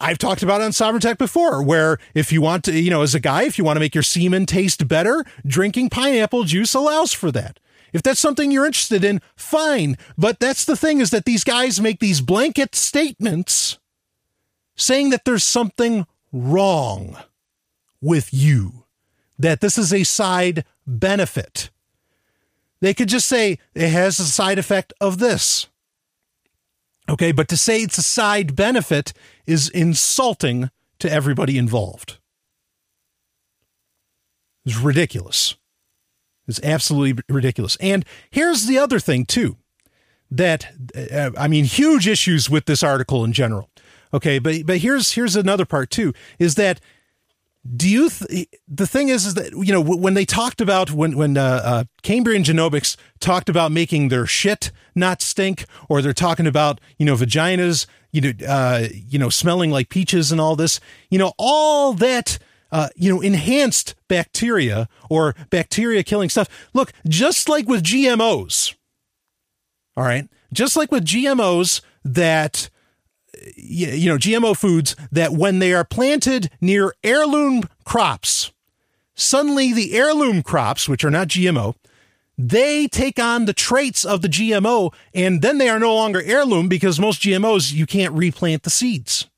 I've talked about on Sovereign Tech before, where if you want to, you know, as a guy, if you want to make your semen taste better, drinking pineapple juice allows for that. If that's something you're interested in, fine. But that's the thing is that these guys make these blanket statements saying that there's something wrong with you, that this is a side benefit. They could just say it has a side effect of this. Okay, but to say it's a side benefit is insulting to everybody involved. It's ridiculous. It's absolutely ridiculous. And here's the other thing, too, that, uh, I mean, huge issues with this article in general. Okay, but but here's here's another part too is that do you th- the thing is is that you know when they talked about when when uh, uh, Cambrian genomics talked about making their shit not stink or they're talking about you know vaginas you know uh, you know smelling like peaches and all this you know all that uh, you know, enhanced bacteria or bacteria killing stuff. Look, just like with GMOs, all right, just like with GMOs that, you know, GMO foods that when they are planted near heirloom crops, suddenly the heirloom crops, which are not GMO, they take on the traits of the GMO and then they are no longer heirloom because most GMOs you can't replant the seeds.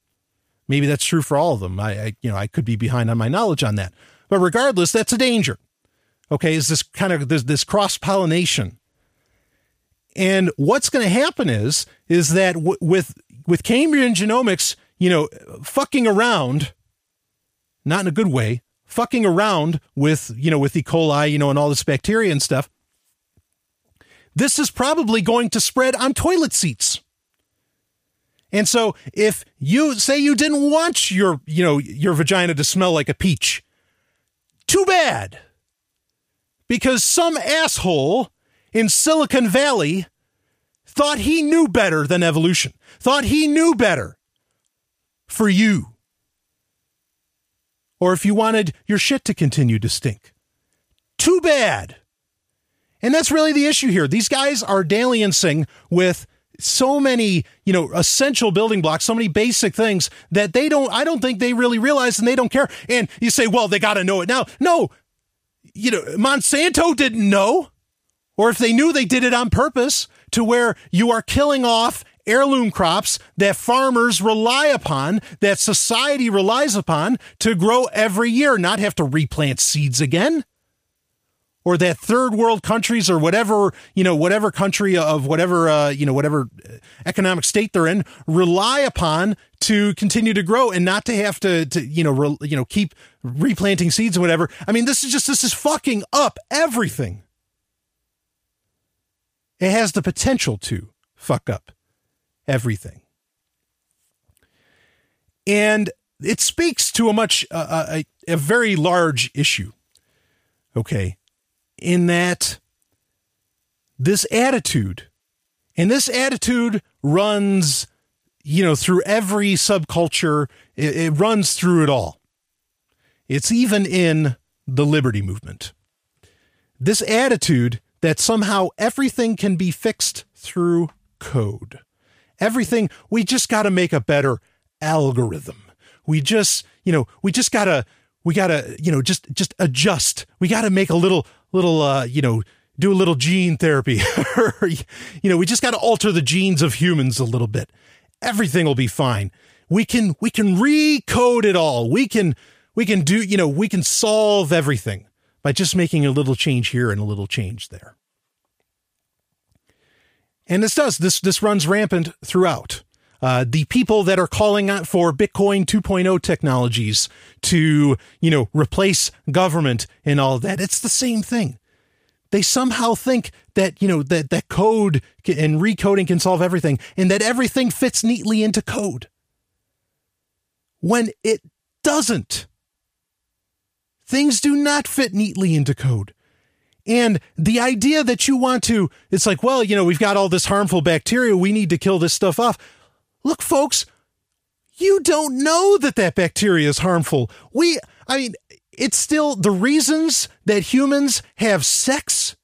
Maybe that's true for all of them. I, I, you know, I could be behind on my knowledge on that. But regardless, that's a danger. Okay, is this kind of this, this cross pollination? And what's going to happen is is that w- with with Cambrian genomics, you know, fucking around, not in a good way, fucking around with you know with E. coli, you know, and all this bacteria and stuff. This is probably going to spread on toilet seats. And so if you say you didn't want your, you know, your vagina to smell like a peach, too bad. Because some asshole in Silicon Valley thought he knew better than evolution, thought he knew better for you. Or if you wanted your shit to continue to stink. Too bad. And that's really the issue here. These guys are dalliancing with so many, you know, essential building blocks, so many basic things that they don't, I don't think they really realize and they don't care. And you say, well, they got to know it now. No, you know, Monsanto didn't know, or if they knew, they did it on purpose to where you are killing off heirloom crops that farmers rely upon, that society relies upon to grow every year, not have to replant seeds again or that third world countries or whatever you know whatever country of whatever uh, you know whatever economic state they're in rely upon to continue to grow and not to have to to you know re, you know keep replanting seeds or whatever. I mean, this is just this is fucking up everything. It has the potential to fuck up everything. And it speaks to a much uh, a, a very large issue. Okay, in that this attitude, and this attitude runs, you know, through every subculture, it, it runs through it all. It's even in the liberty movement. This attitude that somehow everything can be fixed through code. Everything, we just got to make a better algorithm. We just, you know, we just got to we got to, you know, just just adjust. We got to make a little little uh, you know, do a little gene therapy. you know, we just got to alter the genes of humans a little bit. Everything will be fine. We can we can recode it all. We can we can do, you know, we can solve everything by just making a little change here and a little change there. And this does this this runs rampant throughout. Uh, the people that are calling out for Bitcoin 2.0 technologies to, you know, replace government and all that. It's the same thing. They somehow think that, you know, that, that code and recoding can solve everything and that everything fits neatly into code. When it doesn't. Things do not fit neatly into code. And the idea that you want to, it's like, well, you know, we've got all this harmful bacteria. We need to kill this stuff off. Look, folks, you don't know that that bacteria is harmful. We, I mean, it's still the reasons that humans have sex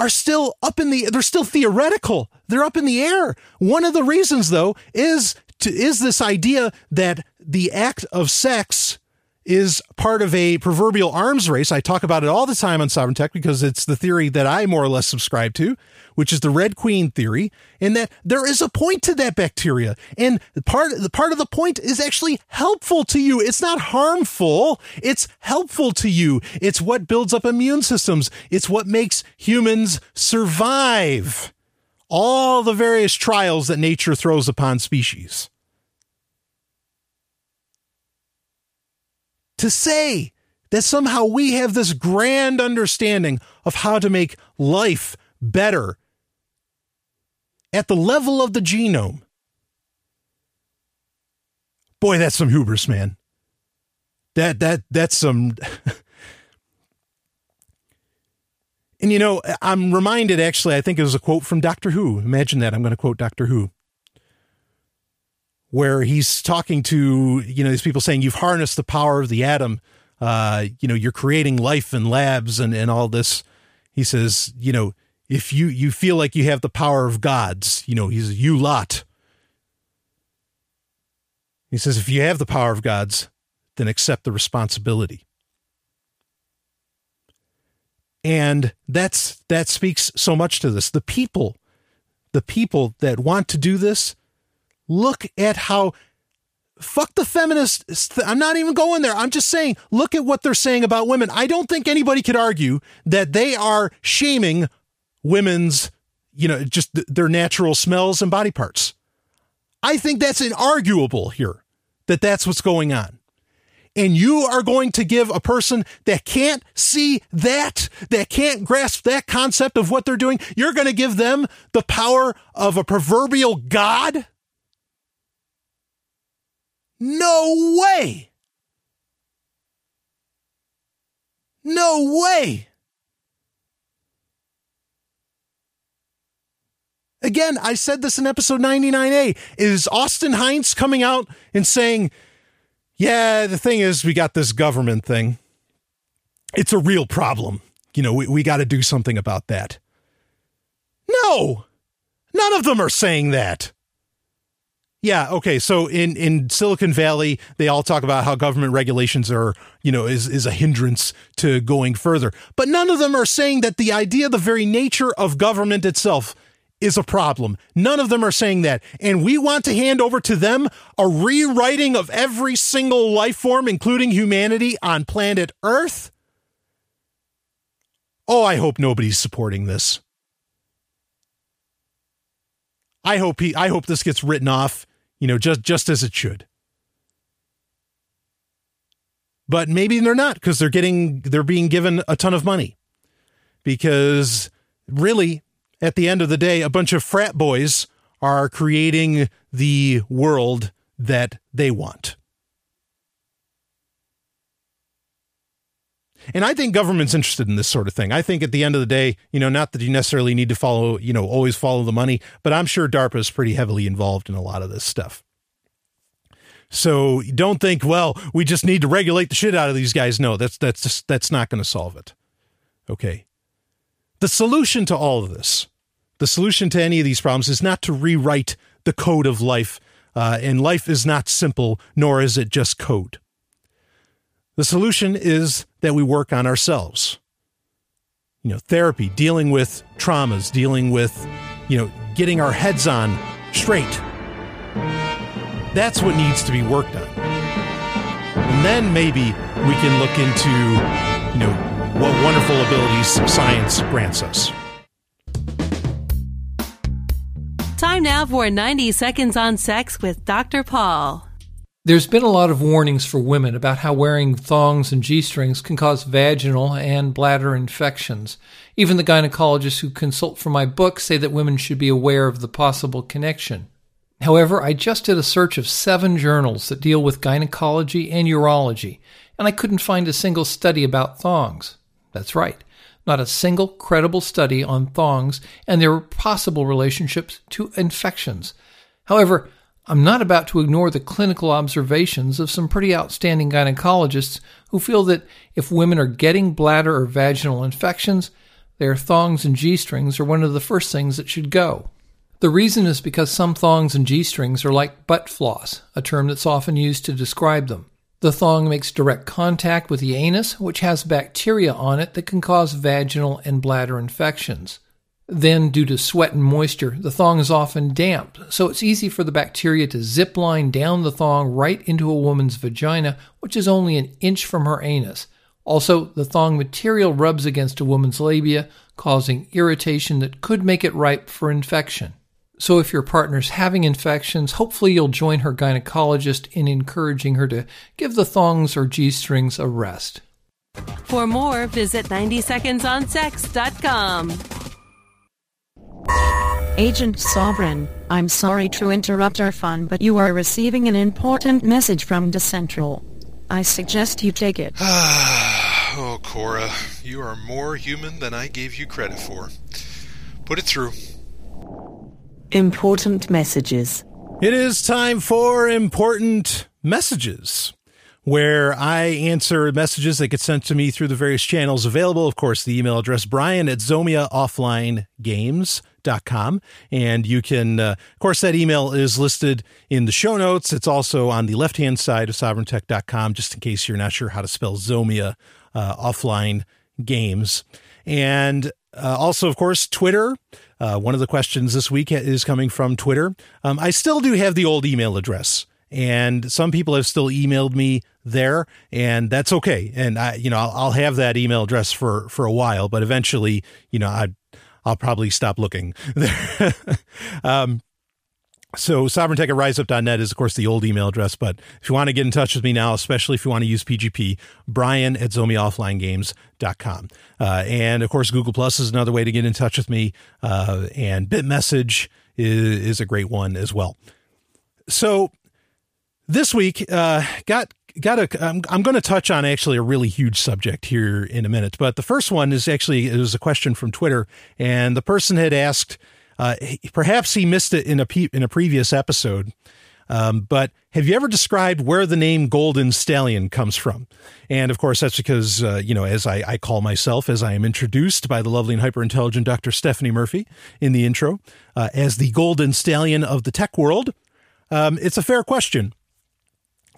are still up in the, they're still theoretical. They're up in the air. One of the reasons, though, is to, is this idea that the act of sex is part of a proverbial arms race. I talk about it all the time on Sovereign Tech because it's the theory that I more or less subscribe to, which is the Red Queen theory, and that there is a point to that bacteria. And part the part of the point is actually helpful to you. It's not harmful. It's helpful to you. It's what builds up immune systems. It's what makes humans survive all the various trials that nature throws upon species. To say that somehow we have this grand understanding of how to make life better at the level of the genome. Boy, that's some hubris, man. That that that's some And you know, I'm reminded actually, I think it was a quote from Doctor Who. Imagine that. I'm going to quote Doctor Who where he's talking to you know these people saying you've harnessed the power of the atom. Uh, you know you're creating life in labs and and all this. He says you know if you you feel like you have the power of gods you know he's you lot. He says if you have the power of gods then accept the responsibility. And that's that speaks so much to this. The people the people that want to do this look at how fuck the feminists. I'm not even going there. I'm just saying, look at what they're saying about women. I don't think anybody could argue that they are shaming women's, you know, just th- their natural smells and body parts. I think that's inarguable here that that's what's going on. And you are going to give a person that can't see that, that can't grasp that concept of what they're doing, you're going to give them the power of a proverbial God? No way. No way. Again, I said this in episode 99A. Is Austin Heinz coming out and saying, yeah, the thing is, we got this government thing. It's a real problem. you know, we, we got to do something about that. No, none of them are saying that. Yeah, okay. So in in Silicon Valley, they all talk about how government regulations are, you know, is is a hindrance to going further. But none of them are saying that the idea, the very nature of government itself is a problem. None of them are saying that. And we want to hand over to them a rewriting of every single life form including humanity on planet Earth? Oh, I hope nobody's supporting this. I hope he I hope this gets written off you know, just just as it should. But maybe they're not because they're getting they're being given a ton of money. Because really, at the end of the day, a bunch of frat boys are creating the world that they want. And I think government's interested in this sort of thing. I think at the end of the day, you know, not that you necessarily need to follow, you know, always follow the money, but I'm sure DARPA is pretty heavily involved in a lot of this stuff. So don't think, well, we just need to regulate the shit out of these guys. No, that's that's just that's not going to solve it. Okay. The solution to all of this, the solution to any of these problems is not to rewrite the code of life. Uh, and life is not simple, nor is it just code. The solution is that we work on ourselves. You know, therapy, dealing with traumas, dealing with, you know, getting our heads on straight. That's what needs to be worked on. And then maybe we can look into, you know, what wonderful abilities science grants us. Time now for 90 Seconds on Sex with Dr. Paul. There's been a lot of warnings for women about how wearing thongs and G strings can cause vaginal and bladder infections. Even the gynecologists who consult for my book say that women should be aware of the possible connection. However, I just did a search of seven journals that deal with gynecology and urology, and I couldn't find a single study about thongs. That's right, not a single credible study on thongs and their possible relationships to infections. However, I'm not about to ignore the clinical observations of some pretty outstanding gynecologists who feel that if women are getting bladder or vaginal infections, their thongs and G strings are one of the first things that should go. The reason is because some thongs and G strings are like butt floss, a term that's often used to describe them. The thong makes direct contact with the anus, which has bacteria on it that can cause vaginal and bladder infections. Then, due to sweat and moisture, the thong is often damp, so it's easy for the bacteria to zip line down the thong right into a woman's vagina, which is only an inch from her anus. Also, the thong material rubs against a woman's labia, causing irritation that could make it ripe for infection. So, if your partner's having infections, hopefully you'll join her gynecologist in encouraging her to give the thongs or G strings a rest. For more, visit 90secondsonsex.com. Agent Sovereign, I'm sorry to interrupt our fun but you are receiving an important message from Decentral. I suggest you take it. oh, Cora, you are more human than I gave you credit for. Put it through. Important messages. It is time for important messages where I answer messages that get sent to me through the various channels available. Of course, the email address Brian at Zomia Offline Games com. And you can, uh, of course, that email is listed in the show notes. It's also on the left hand side of sovereigntech.com, just in case you're not sure how to spell Zomia uh, offline games. And uh, also, of course, Twitter. Uh, one of the questions this week is coming from Twitter. Um, I still do have the old email address and some people have still emailed me there and that's okay and i you know I'll, I'll, have that email address for for a while but eventually you know i I'll probably stop looking there. um, so sovereigntech at riseup.net is of course the old email address, but if you want to get in touch with me now, especially if you want to use PGP, Brian at zomiaofflinegames.com. Uh, and of course, Google Plus is another way to get in touch with me. Uh, and Bitmessage is, is a great one as well. So this week, uh, got got a I'm, I'm going to touch on actually a really huge subject here in a minute but the first one is actually it was a question from twitter and the person had asked uh, perhaps he missed it in a in a previous episode Um, but have you ever described where the name Golden Stallion comes from? And of course, that's because, uh, you know, as I, I, call myself, as I am introduced by the lovely and hyper intelligent Dr. Stephanie Murphy in the intro, uh, as the Golden Stallion of the tech world, um, it's a fair question.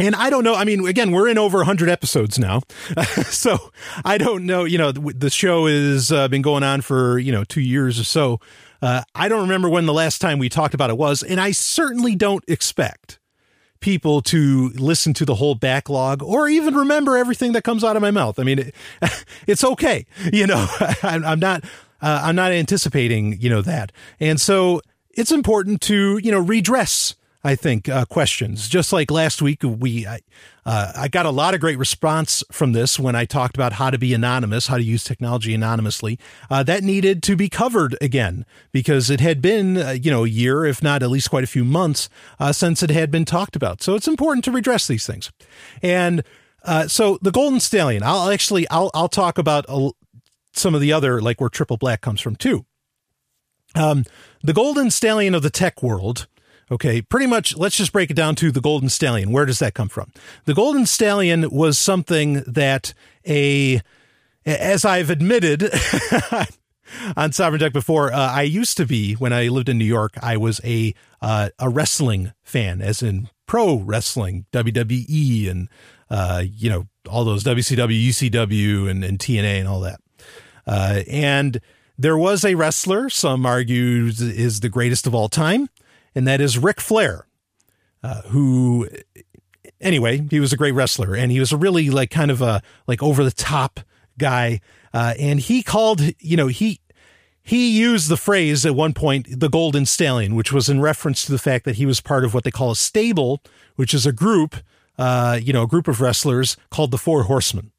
And I don't know. I mean, again, we're in over 100 episodes now. so I don't know. You know, the show has uh, been going on for, you know, two years or so. Uh, I don't remember when the last time we talked about it was. And I certainly don't expect people to listen to the whole backlog or even remember everything that comes out of my mouth. I mean, it, it's okay. You know, I'm, I'm not, uh, I'm not anticipating, you know, that. And so it's important to, you know, redress I think, uh, questions. Just like last week, we I, uh, I got a lot of great response from this when I talked about how to be anonymous, how to use technology anonymously. Uh, that needed to be covered again because it had been, uh, you know, a year, if not at least quite a few months, uh, since it had been talked about. So it's important to redress these things. And uh, so the Golden Stallion, I'll actually I'll I'll talk about a, some of the other like where Triple Black comes from too. Um, the Golden Stallion of the tech world Okay, pretty much, let's just break it down to the Golden Stallion. Where does that come from? The Golden Stallion was something that a, as I've admitted on Sovereign Tech before, uh, I used to be, when I lived in New York, I was a, uh, a wrestling fan, as in pro wrestling, WWE, and, uh, you know, all those WCW, ECW, and, and TNA, and all that. Uh, and there was a wrestler, some argue is the greatest of all time and that is Ric Flair, uh, who, anyway, he was a great wrestler, and he was a really like kind of a like over the top guy, uh, and he called, you know, he he used the phrase at one point, the Golden Stallion, which was in reference to the fact that he was part of what they call a stable, which is a group, uh, you know, a group of wrestlers called the Four Horsemen.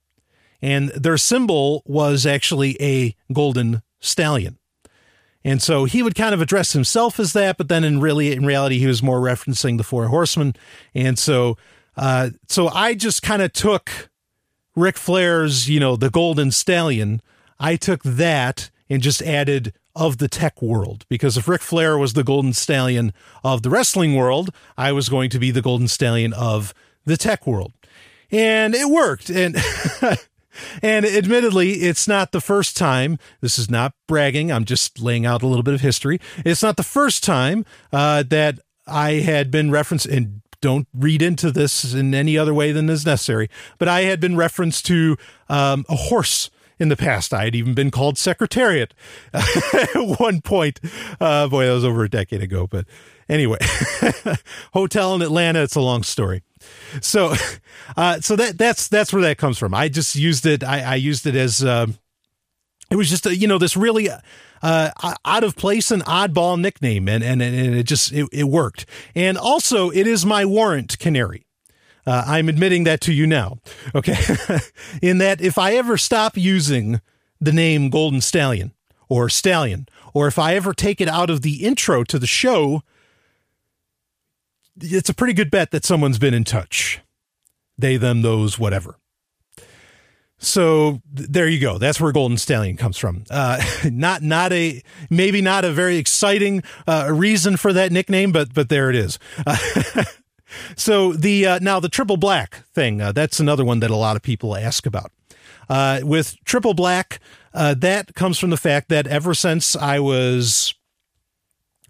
And their symbol was actually a golden stallion. And so he would kind of address himself as that, but then in really in reality he was more referencing the four horsemen. And so uh, so I just kind of took Ric Flair's, you know, the golden stallion. I took that and just added of the tech world because if Ric Flair was the golden stallion of the wrestling world, I was going to be the golden stallion of the tech world. And it worked. And And admittedly, it's not the first time. This is not bragging. I'm just laying out a little bit of history. It's not the first time uh, that I had been referenced, and don't read into this in any other way than is necessary, but I had been referenced to um, a horse in the past. I had even been called Secretariat at one point. Uh, boy, that was over a decade ago. But anyway, hotel in Atlanta. It's a long story so, uh, so that that's that's where that comes from. I just used it. I, I used it as uh, it was just a, you know this really uh, out of place and oddball nickname, and and, and it just it, it worked. And also, it is my warrant canary. Uh, I'm admitting that to you now. Okay, in that if I ever stop using the name Golden Stallion or Stallion, or if I ever take it out of the intro to the show, it's a pretty good bet that someone's been in touch. They, them, those, whatever. So there you go. That's where Golden Stallion comes from. Uh, not not a maybe not a very exciting uh, reason for that nickname, but but there it is. Uh, so the uh, now the triple black thing uh, that's another one that a lot of people ask about. Uh, with triple black, that comes from the fact that ever since I was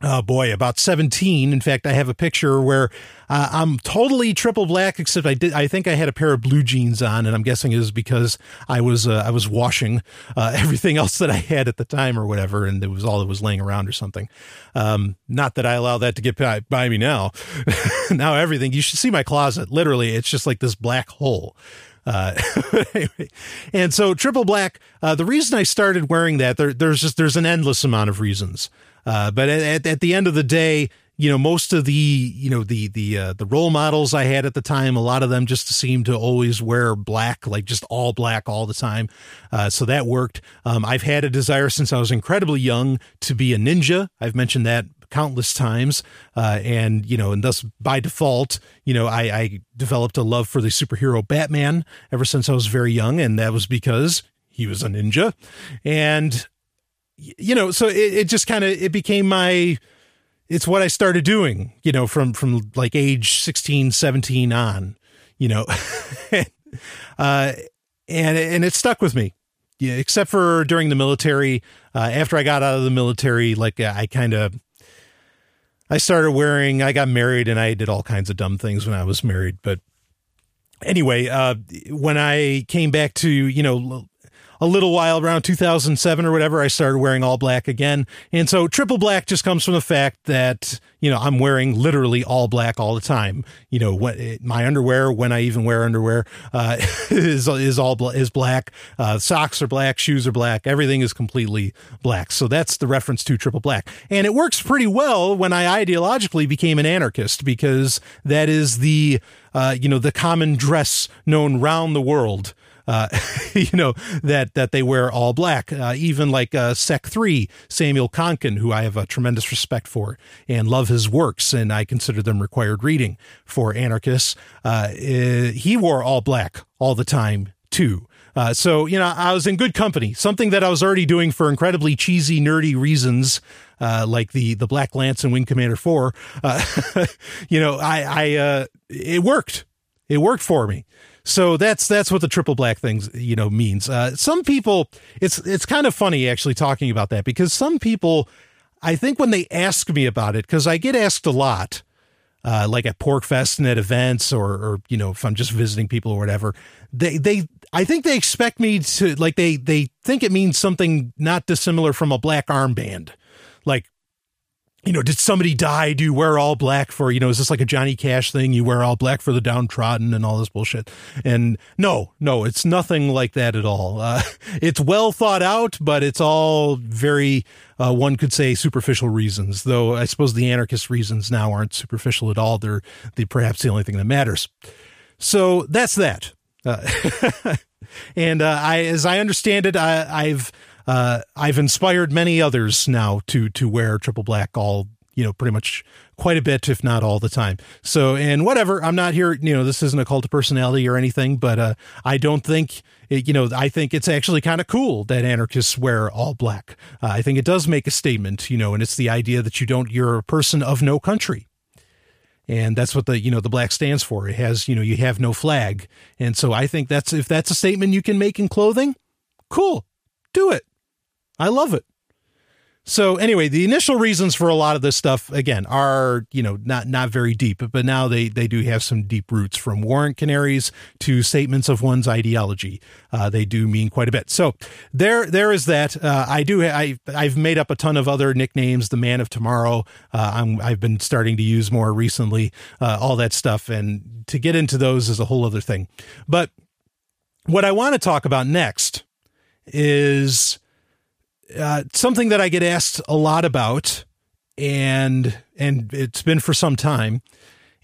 oh boy, about 17. In fact, I have a picture where uh, I'm totally triple black, except I did. I think I had a pair of blue jeans on, and I'm guessing it was because I was uh, I was washing uh, everything else that I had at the time or whatever, and it was all that was laying around or something. Um, not that I allow that to get by, by me now. now everything you should see my closet. Literally, it's just like this black hole. Uh, and so triple black. Uh, the reason I started wearing that there, there's just there's an endless amount of reasons. Uh, but at, at the end of the day, you know, most of the, you know, the, the, uh, the role models I had at the time, a lot of them just seemed to always wear black, like just all black all the time. Uh, so that worked. Um, I've had a desire since I was incredibly young to be a ninja. I've mentioned that countless times. Uh, and, you know, and thus by default, you know, I, I developed a love for the superhero Batman ever since I was very young. And that was because he was a ninja. And you know, so it, it just kind of it became my it's what I started doing, you know, from from like age 16, 17 on, you know. uh and and it stuck with me. Yeah, except for during the military, uh, after I got out of the military, like I kind of I started wearing I got married and I did all kinds of dumb things when I was married, but anyway, uh, when I came back to, you know, a little while around 2007 or whatever, I started wearing all black again. And so triple black just comes from the fact that, you know, I'm wearing literally all black all the time. You know, when, my underwear, when I even wear underwear, uh, is, is all is black. Uh, socks are black, shoes are black. Everything is completely black. So that's the reference to triple black. And it works pretty well when I ideologically became an anarchist because that is the, uh, you know, the common dress known round the world uh, you know that that they wear all black. Uh, even like uh, SEK3, Samuel Konkin, who I have a tremendous respect for and love his works, and I consider them required reading for anarchists. Uh, eh, he wore all black all the time too. Uh, so you know, I was in good company. Something that I was already doing for incredibly cheesy, nerdy reasons, uh, like the the Black Lance and Wing Commander Four. Uh, you know, I, I uh, it worked. It worked for me. So that's that's what the triple black things you know means. Uh, some people, it's it's kind of funny actually talking about that because some people, I think when they ask me about it, because I get asked a lot, uh, like at PorcFest and at events, or or you know if I'm just visiting people or whatever, they they I think they expect me to like they they think it means something not dissimilar from a black armband, like you know, did somebody die? Do you wear all black for, you know, is this like a Johnny Cash thing? You wear all black for the downtrodden and all this bullshit. And no, no, it's nothing like that at all. Uh, it's well thought out, but it's all very, uh, one could say superficial reasons, though I suppose the anarchist reasons now aren't superficial at all. They're the, perhaps the only thing that matters. So that's that. Uh, and, uh, I, as I understand it, I, I've, uh, I've inspired many others now to to wear triple black all you know pretty much quite a bit if not all the time. So and whatever i'm not here you know this isn't a cult of personality or anything but uh, i don't think it, you know i think it's actually kind of cool that anarchists wear all black. Uh, i think it does make a statement you know and it's the idea that you don't you're a person of no country. And that's what the you know the black stands for. It has you know you have no flag. And so i think that's if that's a statement you can make in clothing cool. Do it I love it. So anyway, the initial reasons for a lot of this stuff again are, you know, not not very deep, but now they they do have some deep roots from warrant canaries to statements of one's ideology. Uh, they do mean quite a bit. So there there is that. Uh, I do I I've made up a ton of other nicknames. The Man of Tomorrow. Uh, I'm I've been starting to use more recently. Uh, all that stuff, and to get into those is a whole other thing. But what I want to talk about next is uh, something that I get asked a lot about, and and it's been for some time,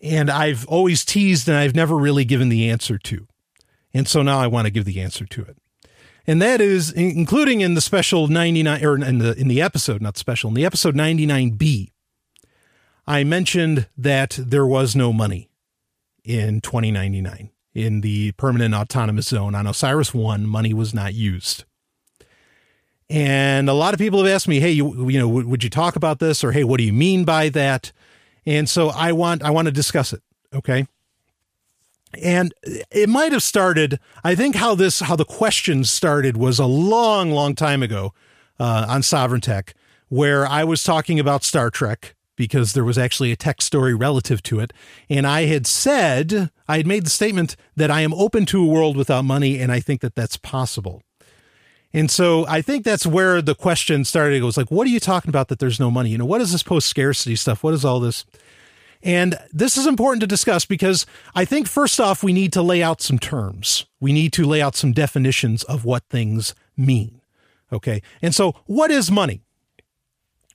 and I've always teased and I've never really given the answer to, and so now I want to give the answer to it, and that is including in the special ninety nine or in the in the episode, not special, in the episode ninety nine B. I mentioned that there was no money in 2099 in the permanent autonomous zone. On Osiris 1 money was not used and a lot of people have asked me, "Hey, you, you know, would you talk about this?" Or, "Hey, what do you mean by that?" And so I want I want to discuss it. Okay. And it might have started. I think how this how the question started was a long, long time ago uh, on Sovereign Tech, where I was talking about Star Trek because there was actually a tech story relative to it. And I had said, I had made the statement that I am open to a world without money, and I think that that's possible. And so I think that's where the question started. It was like, what are you talking about that there's no money? You know, what is this post scarcity stuff? What is all this? And this is important to discuss because I think first off, we need to lay out some terms. We need to lay out some definitions of what things mean. Okay. And so what is money?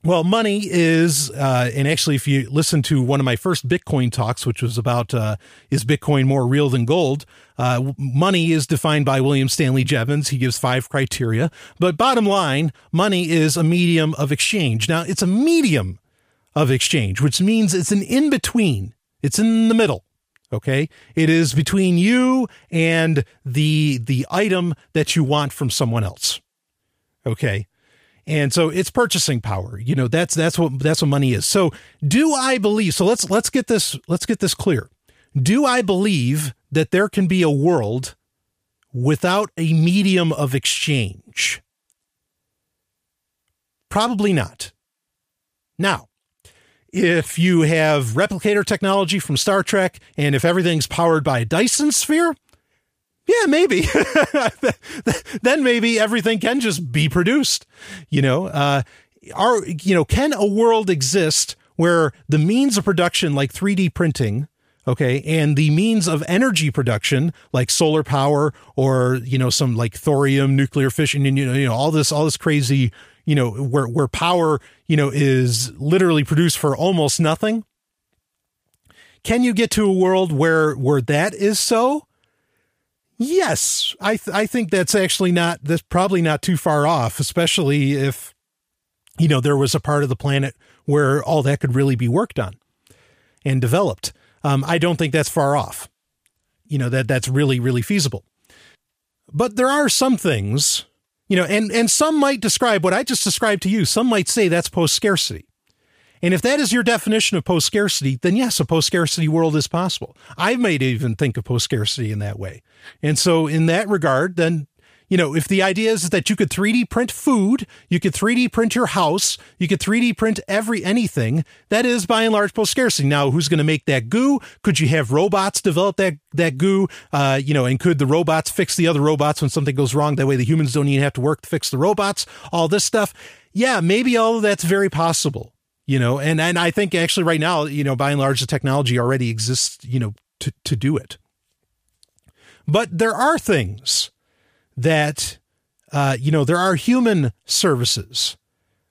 Well, money is, uh, and actually, if you listen to one of my first Bitcoin talks, which was about uh, is Bitcoin more real than gold? Uh, money is defined by William Stanley Jevons. He gives five criteria. But bottom line, money is a medium of exchange. Now, it's a medium of exchange, which means it's an in between, it's in the middle. Okay. It is between you and the, the item that you want from someone else. Okay. And so it's purchasing power. You know, that's that's what that's what money is. So do I believe so let's let's get this let's get this clear. Do I believe that there can be a world without a medium of exchange? Probably not. Now, if you have replicator technology from Star Trek and if everything's powered by a Dyson sphere, yeah, maybe. then maybe everything can just be produced. You know, uh, are you know, can a world exist where the means of production, like 3D printing, okay, and the means of energy production, like solar power or you know some like thorium, nuclear fission, and you know, you know all this, all this crazy, you know, where where power, you know, is literally produced for almost nothing. Can you get to a world where where that is so? Yes, I th- I think that's actually not that's probably not too far off, especially if you know there was a part of the planet where all that could really be worked on and developed. Um, I don't think that's far off. You know that that's really really feasible. But there are some things, you know, and and some might describe what I just described to you. Some might say that's post scarcity. And if that is your definition of post scarcity, then yes, a post scarcity world is possible. I might even think of post scarcity in that way. And so, in that regard, then, you know, if the idea is that you could 3D print food, you could 3D print your house, you could 3D print every anything, that is by and large post scarcity. Now, who's going to make that goo? Could you have robots develop that, that goo? Uh, you know, and could the robots fix the other robots when something goes wrong? That way the humans don't even have to work to fix the robots, all this stuff. Yeah, maybe all of that's very possible you know and and i think actually right now you know by and large the technology already exists you know to to do it but there are things that uh, you know there are human services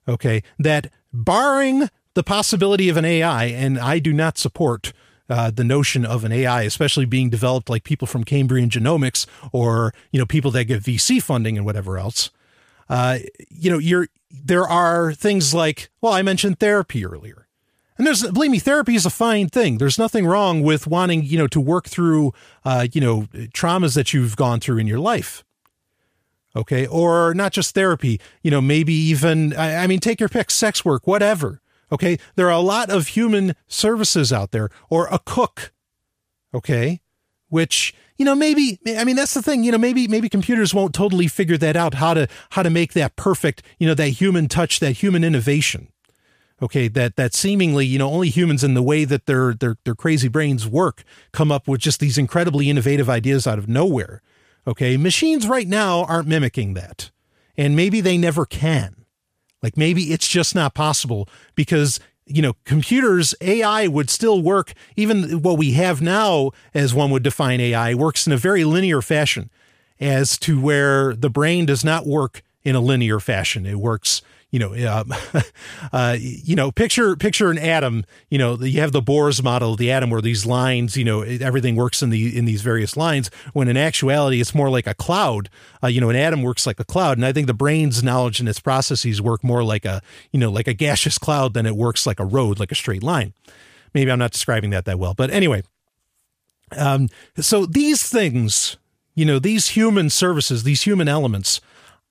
okay that barring the possibility of an ai and i do not support uh, the notion of an AI, especially being developed like people from Cambrian Genomics or you know people that get VC funding and whatever else. Uh, you know, you're there are things like, well, I mentioned therapy earlier. And there's, believe me, therapy is a fine thing. There's nothing wrong with wanting, you know, to work through, uh, you know, traumas that you've gone through in your life. Okay. Or not just therapy, you know, maybe even, I, I mean, take your pick, sex work, whatever. Okay. There are a lot of human services out there or a cook. Okay. Which, you know, maybe, I mean, that's the thing, you know, maybe, maybe computers won't totally figure that out, how to, how to make that perfect, you know, that human touch, that human innovation. Okay. That, that seemingly, you know, only humans in the way that their, their, their crazy brains work come up with just these incredibly innovative ideas out of nowhere. Okay. Machines right now aren't mimicking that. And maybe they never can. Like maybe it's just not possible because you know, computers, AI would still work, even what we have now, as one would define AI, works in a very linear fashion, as to where the brain does not work in a linear fashion. It works you know, uh, uh, you know, picture picture an atom. You know, you have the Bohr's model of the atom, where these lines, you know, everything works in the in these various lines. When in actuality, it's more like a cloud. Uh, you know, an atom works like a cloud, and I think the brain's knowledge and its processes work more like a you know like a gaseous cloud than it works like a road, like a straight line. Maybe I'm not describing that that well, but anyway. Um, so these things, you know, these human services, these human elements,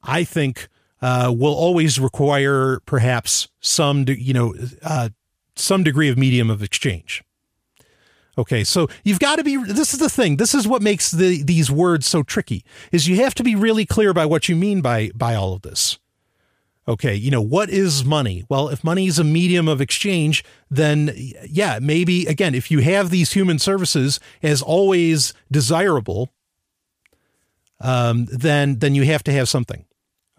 I think uh, will always require perhaps some, you know, uh, some degree of medium of exchange. Okay, so you've got to be. This is the thing. This is what makes the these words so tricky. Is you have to be really clear about what you mean by by all of this. Okay, you know what is money? Well, if money is a medium of exchange, then yeah, maybe again, if you have these human services as always desirable, um, then then you have to have something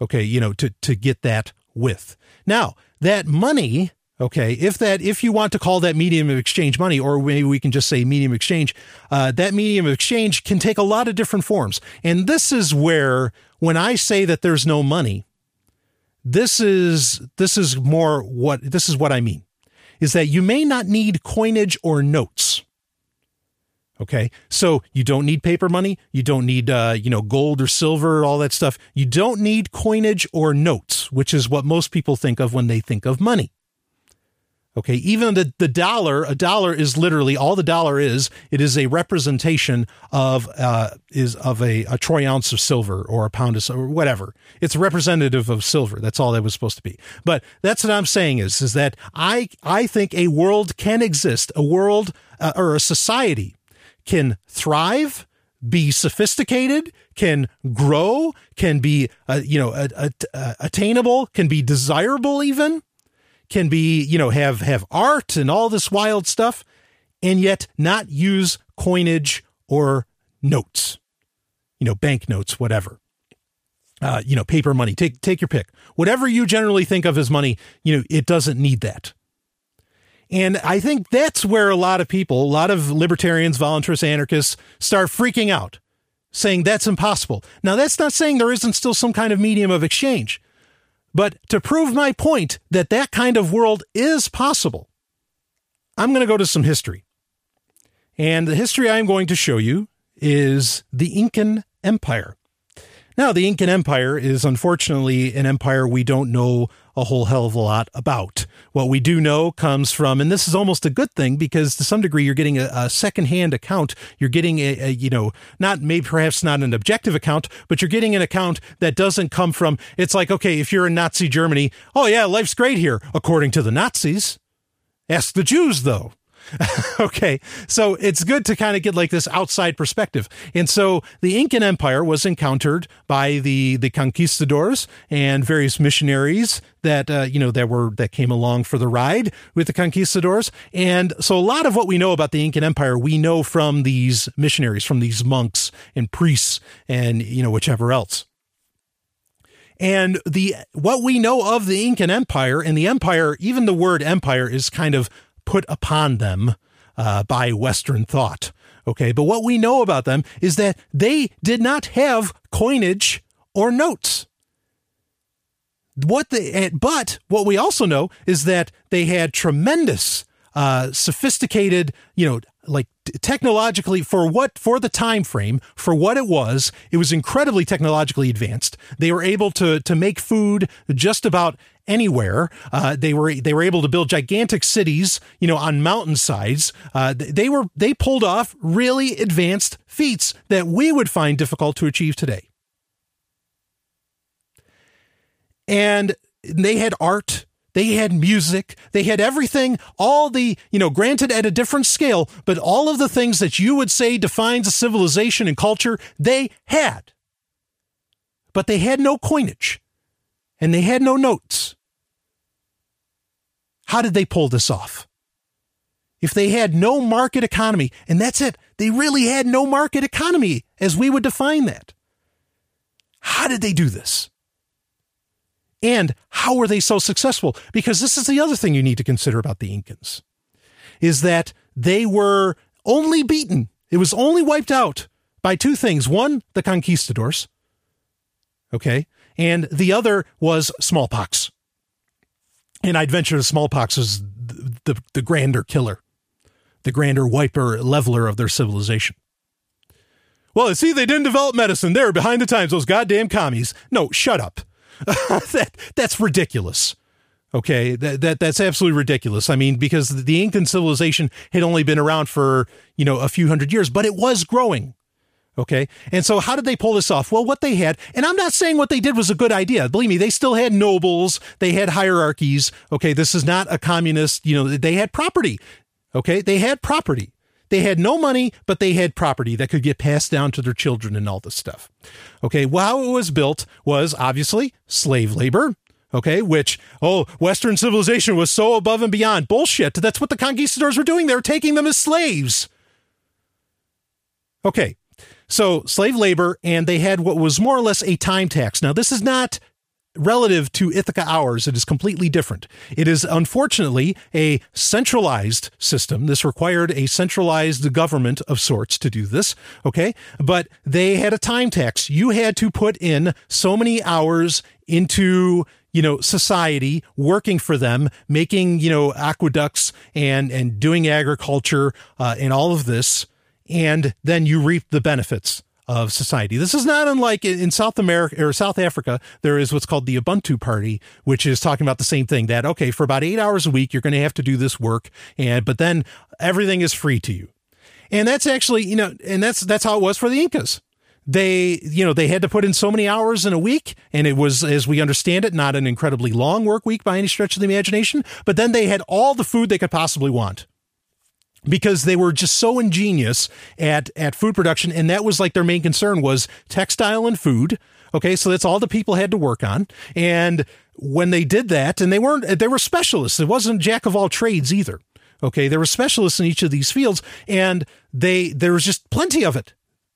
okay, you know, to, to get that with. Now, that money, okay, if that, if you want to call that medium of exchange money, or maybe we can just say medium exchange, uh, that medium of exchange can take a lot of different forms. And this is where, when I say that there's no money, this is, this is more what, this is what I mean, is that you may not need coinage or notes. Okay. So you don't need paper money. You don't need, uh, you know, gold or silver, all that stuff. You don't need coinage or notes, which is what most people think of when they think of money. Okay, even the, the dollar, a dollar is literally all the dollar is. It is a representation of uh, is of a, a troy ounce of silver or a pound of silver, or whatever. It's representative of silver. That's all that was supposed to be. But that's what I'm saying is is that I I think a world can exist, a world uh, or a society can thrive, be sophisticated, can grow, can be uh, you know attainable, can be desirable even can be, you know, have have art and all this wild stuff and yet not use coinage or notes. You know, bank notes, whatever. Uh, you know, paper money. Take take your pick. Whatever you generally think of as money, you know, it doesn't need that. And I think that's where a lot of people, a lot of libertarians, voluntarists, anarchists start freaking out, saying that's impossible. Now, that's not saying there isn't still some kind of medium of exchange. But to prove my point that that kind of world is possible, I'm going to go to some history. And the history I'm going to show you is the Incan Empire. Now, the Incan Empire is unfortunately an empire we don't know a whole hell of a lot about. What we do know comes from, and this is almost a good thing because to some degree you're getting a, a secondhand account. You're getting a, a, you know, not maybe perhaps not an objective account, but you're getting an account that doesn't come from, it's like, okay, if you're in Nazi Germany, oh yeah, life's great here, according to the Nazis. Ask the Jews though. okay. So it's good to kind of get like this outside perspective. And so the Incan Empire was encountered by the, the conquistadors and various missionaries that, uh, you know, that were, that came along for the ride with the conquistadors. And so a lot of what we know about the Incan Empire, we know from these missionaries, from these monks and priests and, you know, whichever else. And the what we know of the Incan Empire and the empire, even the word empire is kind of put upon them uh, by Western thought. Okay, but what we know about them is that they did not have coinage or notes. What they, eh, but what we also know is that they had tremendous, uh, sophisticated, you know, like technologically for what for the time frame for what it was it was incredibly technologically advanced they were able to to make food just about anywhere. Uh, they were they were able to build gigantic cities, you know, on mountainsides. Uh, they were they pulled off really advanced feats that we would find difficult to achieve today. And they had art, they had music, they had everything, all the, you know, granted at a different scale, but all of the things that you would say defines a civilization and culture, they had. But they had no coinage and they had no notes. How did they pull this off? If they had no market economy, and that's it, they really had no market economy as we would define that. How did they do this? And how were they so successful? Because this is the other thing you need to consider about the Incans is that they were only beaten. It was only wiped out by two things. One, the conquistadors. Okay and the other was smallpox. And I'd venture smallpox is the, the, the grander killer, the grander wiper leveler of their civilization. Well, see, they didn't develop medicine. They're behind the times, those goddamn commies. No, shut up. that, that's ridiculous. Okay, that, that that's absolutely ridiculous. I mean, because the Incan civilization had only been around for you know a few hundred years, but it was growing. Okay. And so how did they pull this off? Well, what they had, and I'm not saying what they did was a good idea. Believe me, they still had nobles. They had hierarchies. Okay. This is not a communist, you know, they had property. Okay. They had property. They had no money, but they had property that could get passed down to their children and all this stuff. Okay. Well, how it was built was obviously slave labor. Okay. Which, oh, Western civilization was so above and beyond bullshit. That's what the conquistadors were doing. They were taking them as slaves. Okay. So slave labor, and they had what was more or less a time tax. Now, this is not relative to Ithaca hours. It is completely different. It is unfortunately a centralized system. This required a centralized government of sorts to do this. Okay. But they had a time tax. You had to put in so many hours into you know society working for them making you know aqueducts and and doing agriculture uh, and all of this and then you reap the benefits of society. This is not unlike in South America or South Africa. There is what's called the Ubuntu Party, which is talking about the same thing. That okay, for about eight hours a week, you're going to have to do this work, and but then everything is free to you. And that's actually, you know, and that's that's how it was for the Incas. They, you know, they had to put in so many hours in a week, and it was, as we understand it, not an incredibly long work week by any stretch of the imagination. But then they had all the food they could possibly want because they were just so ingenious at at food production. And that was like their main concern was textile and food. Okay so that's all the people had to work on. And when they did that and they weren't they were specialists. It wasn't jack of all trades either. Okay there were specialists in each of these fields and they there was just plenty of it.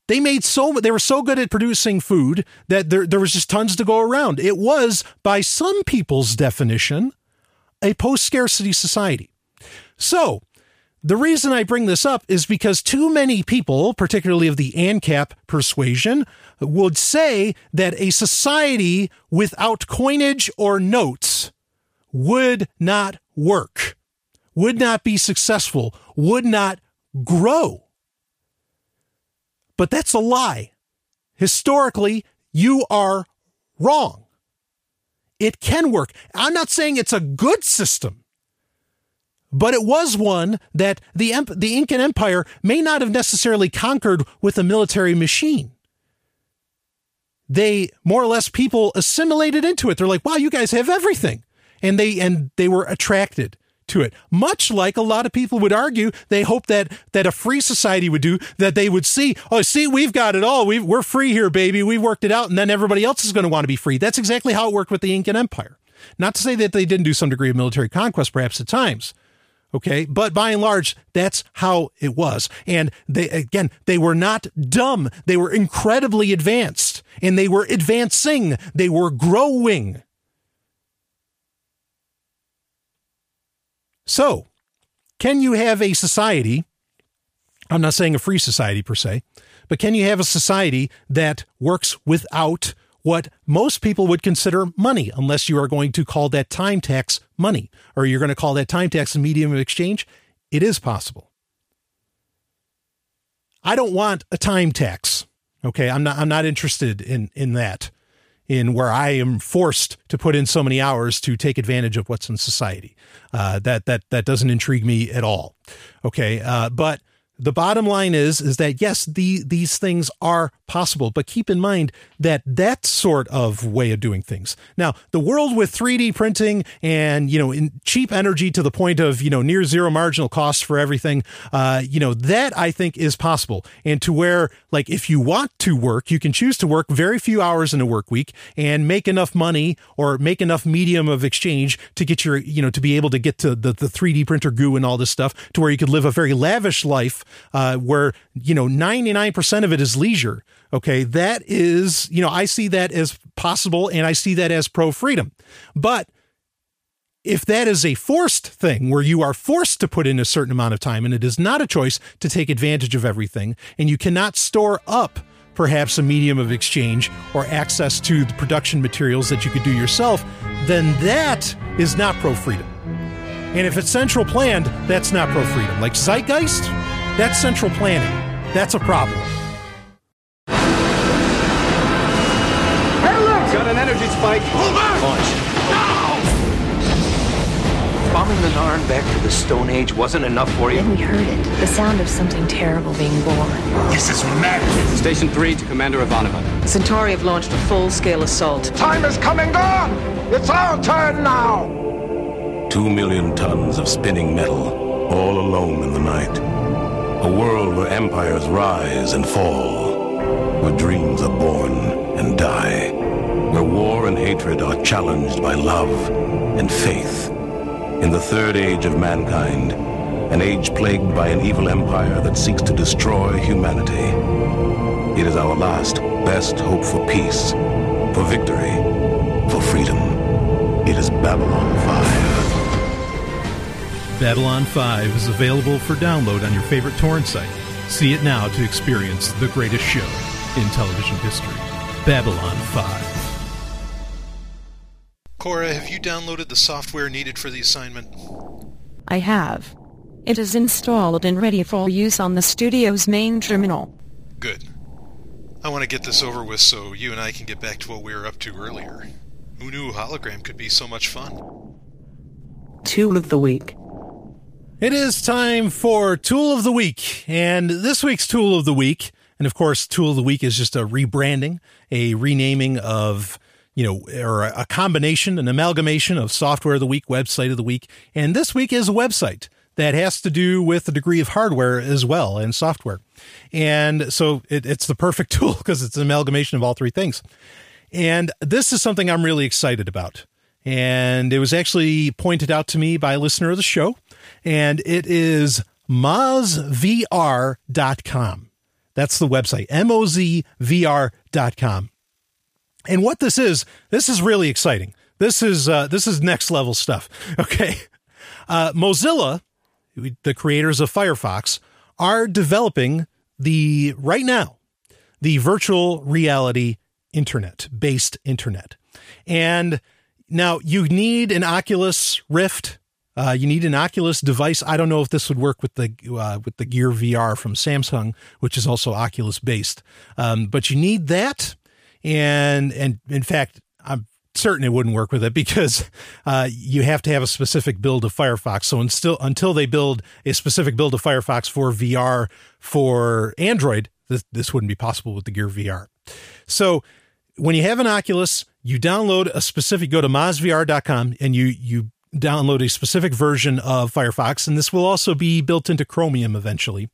They made so they were so good at producing food that there there was just tons to go around. It was by some people's definition a post scarcity society. So the reason I bring this up is because too many people, particularly of the ANCAP persuasion, would say that a society without coinage or notes would not work, would not be successful, would not grow. But that's a lie. Historically, you are wrong. It can work. I'm not saying it's a good system but it was one that the the Incan Empire may not have necessarily conquered with a military machine. They more or less people assimilated into it. They're like, "Wow, you guys have everything," and they and they were attracted to it. Much like a lot of people would argue, they hope that that a free society would do. That they would see, "Oh, see, we've got it all. we we're free here, baby. We've worked it out," and then everybody else is going to want to be free. That's exactly how it worked with the Incan Empire. Not to say that they didn't do some degree of military conquest, perhaps at times, Okay. But by and large, that's how it was. And they, again, they were not dumb. They were incredibly advanced and they were advancing. They were growing. So, can you have a society? I'm not saying a free society per se, but can you have a society that works without what most people would consider money, unless you are going to call that time tax money or you're going to call that time tax a medium of exchange. It is possible. I don't want a time tax. Okay, I'm not. I'm not interested in in that. In where I am forced to put in so many hours to take advantage of what's in society. Uh, that that that doesn't intrigue me at all. Okay, uh, but the bottom line is is that yes the these things are possible but keep in mind that that sort of way of doing things. Now the world with 3d printing and you know cheap energy to the point of you know near zero marginal costs for everything uh, you know that i think is possible. And to where like if you want to work you can choose to work very few hours in a work week and make enough money or make enough medium of exchange to get your you know to be able to get to the, the 3d printer goo and all this stuff to where you could live a very lavish life uh, where you know 99% of it is leisure okay? That is you know i see that as possible and i see that as pro freedom but if that is a forced thing where you are forced to put in a certain amount of time and it is not a choice to take advantage of everything and you cannot store up perhaps a medium of exchange or access to the production materials that you could do yourself then that is not pro freedom and if it's central planned that's not pro freedom like zeitgeist that's central planning. That's a problem. Hey, look! Got an energy spike. Hold on! Launch. No! Bombing the Narn back to the Stone Age wasn't enough for you? Then we heard it. The sound of something terrible being born. This is madness. Station 3 to Commander Ivanova. Centauri have launched a full-scale assault. Time is coming on! It's our turn now! Two million tons of spinning metal, all alone in the night. A world where empires rise and fall, where dreams are born and die, where war and hatred are challenged by love and faith. In the third age of mankind, an age plagued by an evil empire that seeks to destroy humanity. It is our last, best hope for peace, for victory, for freedom. It is Babylon 5. Babylon 5 is available for download on your favorite torrent site. See it now to experience the greatest show in television history Babylon 5. Cora, have you downloaded the software needed for the assignment? I have. It is installed and ready for use on the studio's main terminal. Good. I want to get this over with so you and I can get back to what we were up to earlier. Who knew hologram could be so much fun? Tool of the Week. It is time for Tool of the Week. And this week's Tool of the Week, and of course, Tool of the Week is just a rebranding, a renaming of, you know, or a combination, an amalgamation of Software of the Week, Website of the Week. And this week is a website that has to do with the degree of hardware as well and software. And so it, it's the perfect tool because it's an amalgamation of all three things. And this is something I'm really excited about. And it was actually pointed out to me by a listener of the show. And it is mozvr.com. That's the website, mozvr.com. And what this is, this is really exciting. This is uh, this is next level stuff. Okay, uh, Mozilla, the creators of Firefox, are developing the right now the virtual reality internet based internet, and now you need an Oculus Rift. Uh, you need an Oculus device. I don't know if this would work with the uh, with the Gear VR from Samsung, which is also Oculus based. Um, but you need that, and and in fact, I'm certain it wouldn't work with it because uh, you have to have a specific build of Firefox. So until until they build a specific build of Firefox for VR for Android, this this wouldn't be possible with the Gear VR. So when you have an Oculus, you download a specific go to mozvr.com and you you download a specific version of Firefox, and this will also be built into Chromium eventually.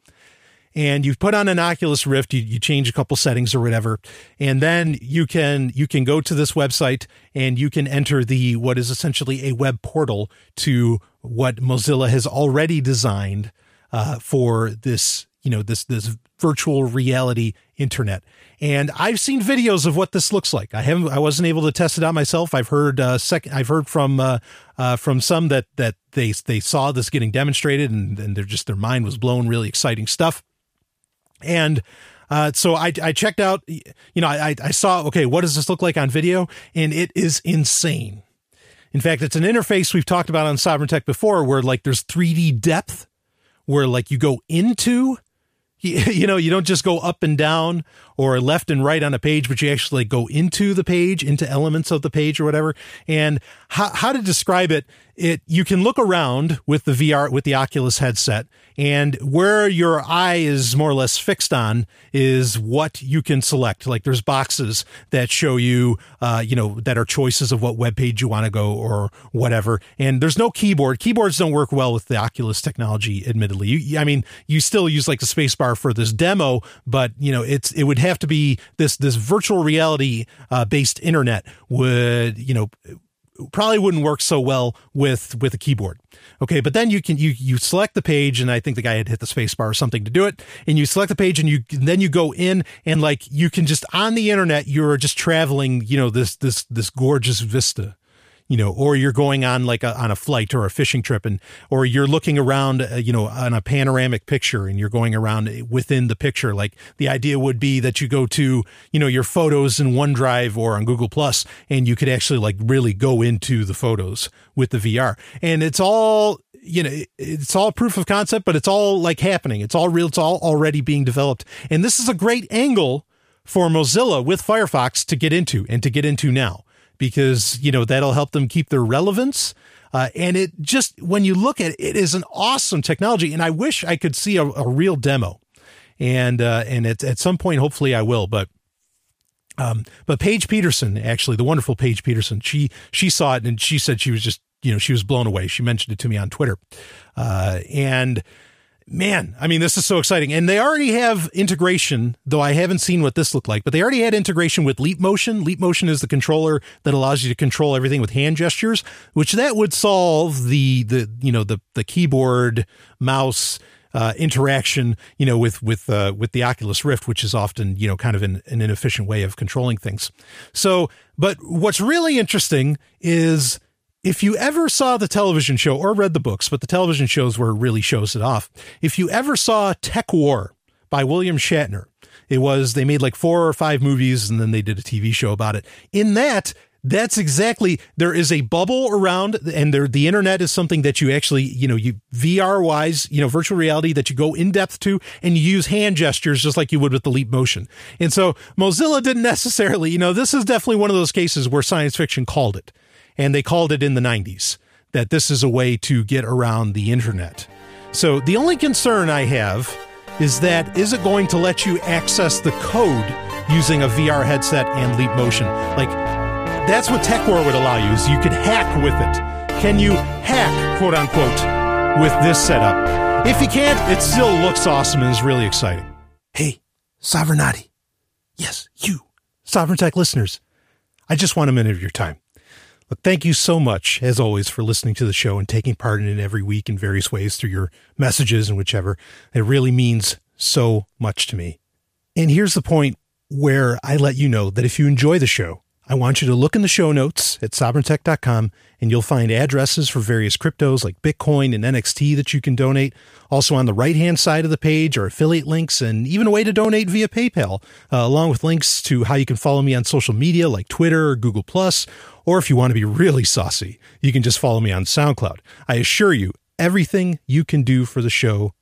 And you put on an Oculus Rift, you, you change a couple settings or whatever, and then you can you can go to this website and you can enter the what is essentially a web portal to what Mozilla has already designed uh, for this you know this this virtual reality internet and i've seen videos of what this looks like i haven't i wasn't able to test it out myself i've heard uh second i've heard from uh, uh from some that that they they saw this getting demonstrated and, and they're just their mind was blown really exciting stuff and uh, so I, I checked out, you know, I, I saw, okay, what does this look like on video? And it is insane. In fact, it's an interface we've talked about on Sovereign Tech before where like there's 3D depth where like you go into you know, you don't just go up and down or left and right on a page, but you actually go into the page, into elements of the page or whatever. And how, how to describe it, it, you can look around with the VR, with the Oculus headset and where your eye is more or less fixed on is what you can select. Like there's boxes that show you, uh, you know, that are choices of what web page you want to go or whatever. And there's no keyboard. Keyboards don't work well with the Oculus technology, admittedly. You, I mean, you still use like the spacebar for this demo, but you know, it's, it would have to be this, this virtual reality, uh, based internet would, you know, probably wouldn't work so well with with a keyboard. Okay, but then you can you you select the page, and I think the guy had hit the space bar or something to do it, and you select the page, and you then you go in, and like you can just on the internet, you're just traveling, you know, this this this gorgeous vista you know, or you're going on like a, on a flight or a fishing trip and, or you're looking around, uh, you know, on a panoramic picture and you're going around within the picture. Like the idea would be that you go to, you know, your photos in OneDrive or on Google Plus and you could actually like really go into the photos with the VR. And it's all, you know, it's all proof of concept, but it's all like happening. It's all real. It's all already being developed. And this is a great angle for Mozilla with Firefox to get into and to get into now because you know that'll help them keep their relevance. Uh, and it just when you look at it, it is an awesome technology, and I wish I could see a, a real demo. And uh, and at at some point, hopefully, I will. But um, but Paige Peterson, actually, the wonderful Paige Peterson, she she saw it and she said she was just you know she was blown away. She mentioned it to me on Twitter, uh, and man, I mean, this is so exciting. And they already have integration, though I haven't seen what this looked like, but they already had integration with Leap Motion. Leap Motion is the controller that allows you to control everything with hand gestures, which that would solve the, the, you know, the, the keyboard mouse, uh, interaction, you know, with with uh, with the Oculus Rift, which is often you know kind of an, an inefficient way of controlling things. So, but what's really interesting is if you ever saw the television show or read the books, but the television shows where it really shows it off. If you ever saw TekWar by William Shatner, it was they made like four or five movies and then they did a TV show about it. In that, that's exactly there is a bubble around and there the internet is something that you actually you know you vr wise you know virtual reality that you go in depth to and you use hand gestures just like you would with the leap motion and so mozilla didn't necessarily you know this is definitely one of those cases where science fiction called it and they called it in the 90s that this is a way to get around the internet so the only concern i have is that is it going to let you access the code using a vr headset and leap motion like that's what TekWar would allow you is you could hack with it. Can you hack, quote unquote, with this setup? If you can't, it still looks awesome and is really exciting. Hey, Sovereignty. Yes, you, Sovereign Tech listeners. I just want a minute of your time. Look, thank you so much, as always, for listening to the show and taking part in it every week in various ways through your messages and whichever. It really means so much to me. And here's the point where I let you know that if you enjoy the show, I want you to look in the show notes at sovereigntech.com and you'll find addresses for various cryptos like Bitcoin and NXT that you can donate. Also, on the right hand side of the page are affiliate links and even a way to donate via PayPal, uh, along with links to how you can follow me on social media like Twitter or Google. Or if you want to be really saucy, you can just follow me on SoundCloud. I assure you, everything you can do for the show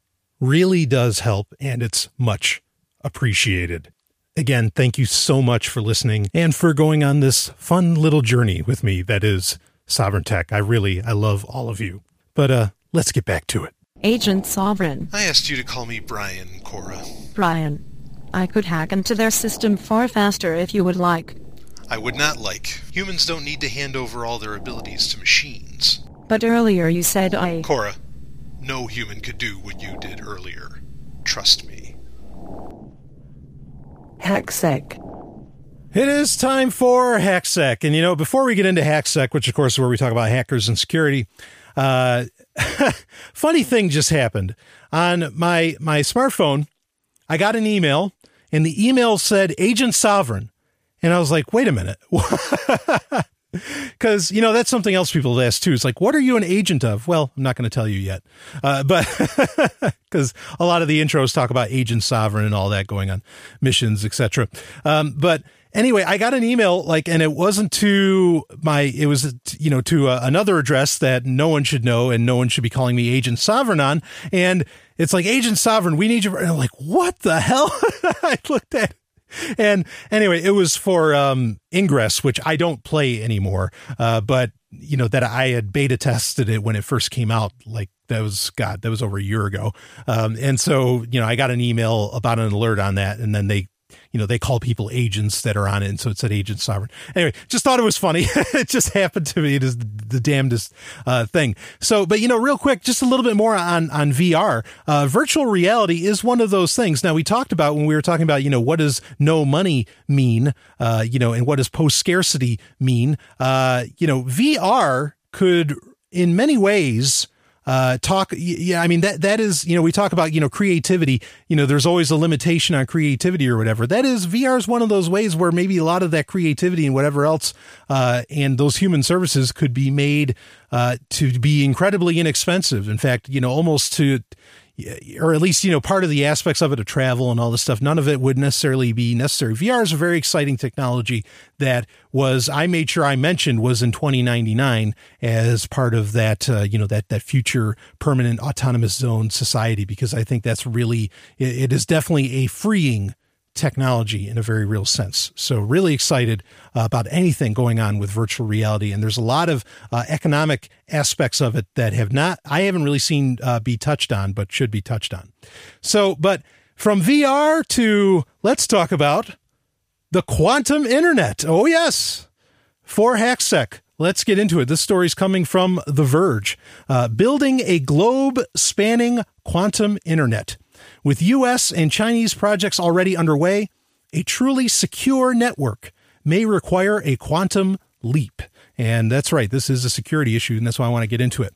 really does help and it's much appreciated. Again, thank you so much for listening and for going on this fun little journey with me that is Sovereign Tech. I really, I love all of you. But uh, let's get back to it. Agent Sovereign. I asked you to call me Brian, Cora. Brian. I could hack into their system far faster if you would like. I would not like. Humans don't need to hand over all their abilities to machines. But earlier you said I. Cora, no human could do what you did earlier. Trust me. HackSec. It is time for HackSec. And, you know, before we get into HackSec, which of course is where we talk about hackers and security, uh, funny thing just happened. On my, my smartphone, I got an email, and the email said Agent Sovereign. And I was like, wait a minute. Because, you know, that's something else people ask too. It's like, what are you an agent of? Well, I'm not going to tell you yet. Uh, but because a lot of the intros talk about agent sovereign and all that going on, missions, etc. Um, but anyway, I got an email like, and it wasn't to my, it was, you know, to uh, another address that no one should know and no one should be calling me agent sovereign on. And it's like, agent sovereign, we need you. And I'm like, what the hell? I looked at and anyway, it was for um, Ingress, which I don't play anymore. Uh, but you know that I had beta tested it when it first came out. Like that was God, that was over a year ago. Um, and so you know, I got an email about an alert on that, and then they you know, they call people agents that are on it. And so it said agent sovereign. Anyway, just thought it was funny. it just happened to me. It is the damnedest uh, thing. So, but you know, real quick, just a little bit more on, on VR. Uh, virtual reality is one of those things. Now, we talked about when we were talking about, you know, what does no money mean, uh, you know, and what does post scarcity mean? Uh, you know, VR could, in many ways, uh, talk. Yeah, I mean that that is you know we talk about you know creativity. You know, there's always a limitation on creativity or whatever. That is VR is one of those ways where maybe a lot of that creativity and whatever else uh, and those human services could be made uh, to be incredibly inexpensive. In fact, you know, almost to or at least you know part of the aspects of it of travel and all this stuff none of it would necessarily be necessary. Vr is a very exciting technology that was i made sure i mentioned was in 2099 as part of that uh, you know that that future permanent autonomous zone society because i think that's really it, it is definitely a freeing technology in a very real sense. So, really excited uh, about anything going on with virtual reality. And there's a lot of uh, economic aspects of it that have not, I haven't really seen uh, be touched on, but should be touched on. So, but from VR to let's talk about the quantum internet. Oh, yes. For HackSec. Let's get into it. This story is coming from The Verge. Uh, building a globe spanning quantum internet. With US and Chinese projects already underway, a truly secure network may require a quantum leap. And that's right, this is a security issue, and that's why I want to get into it.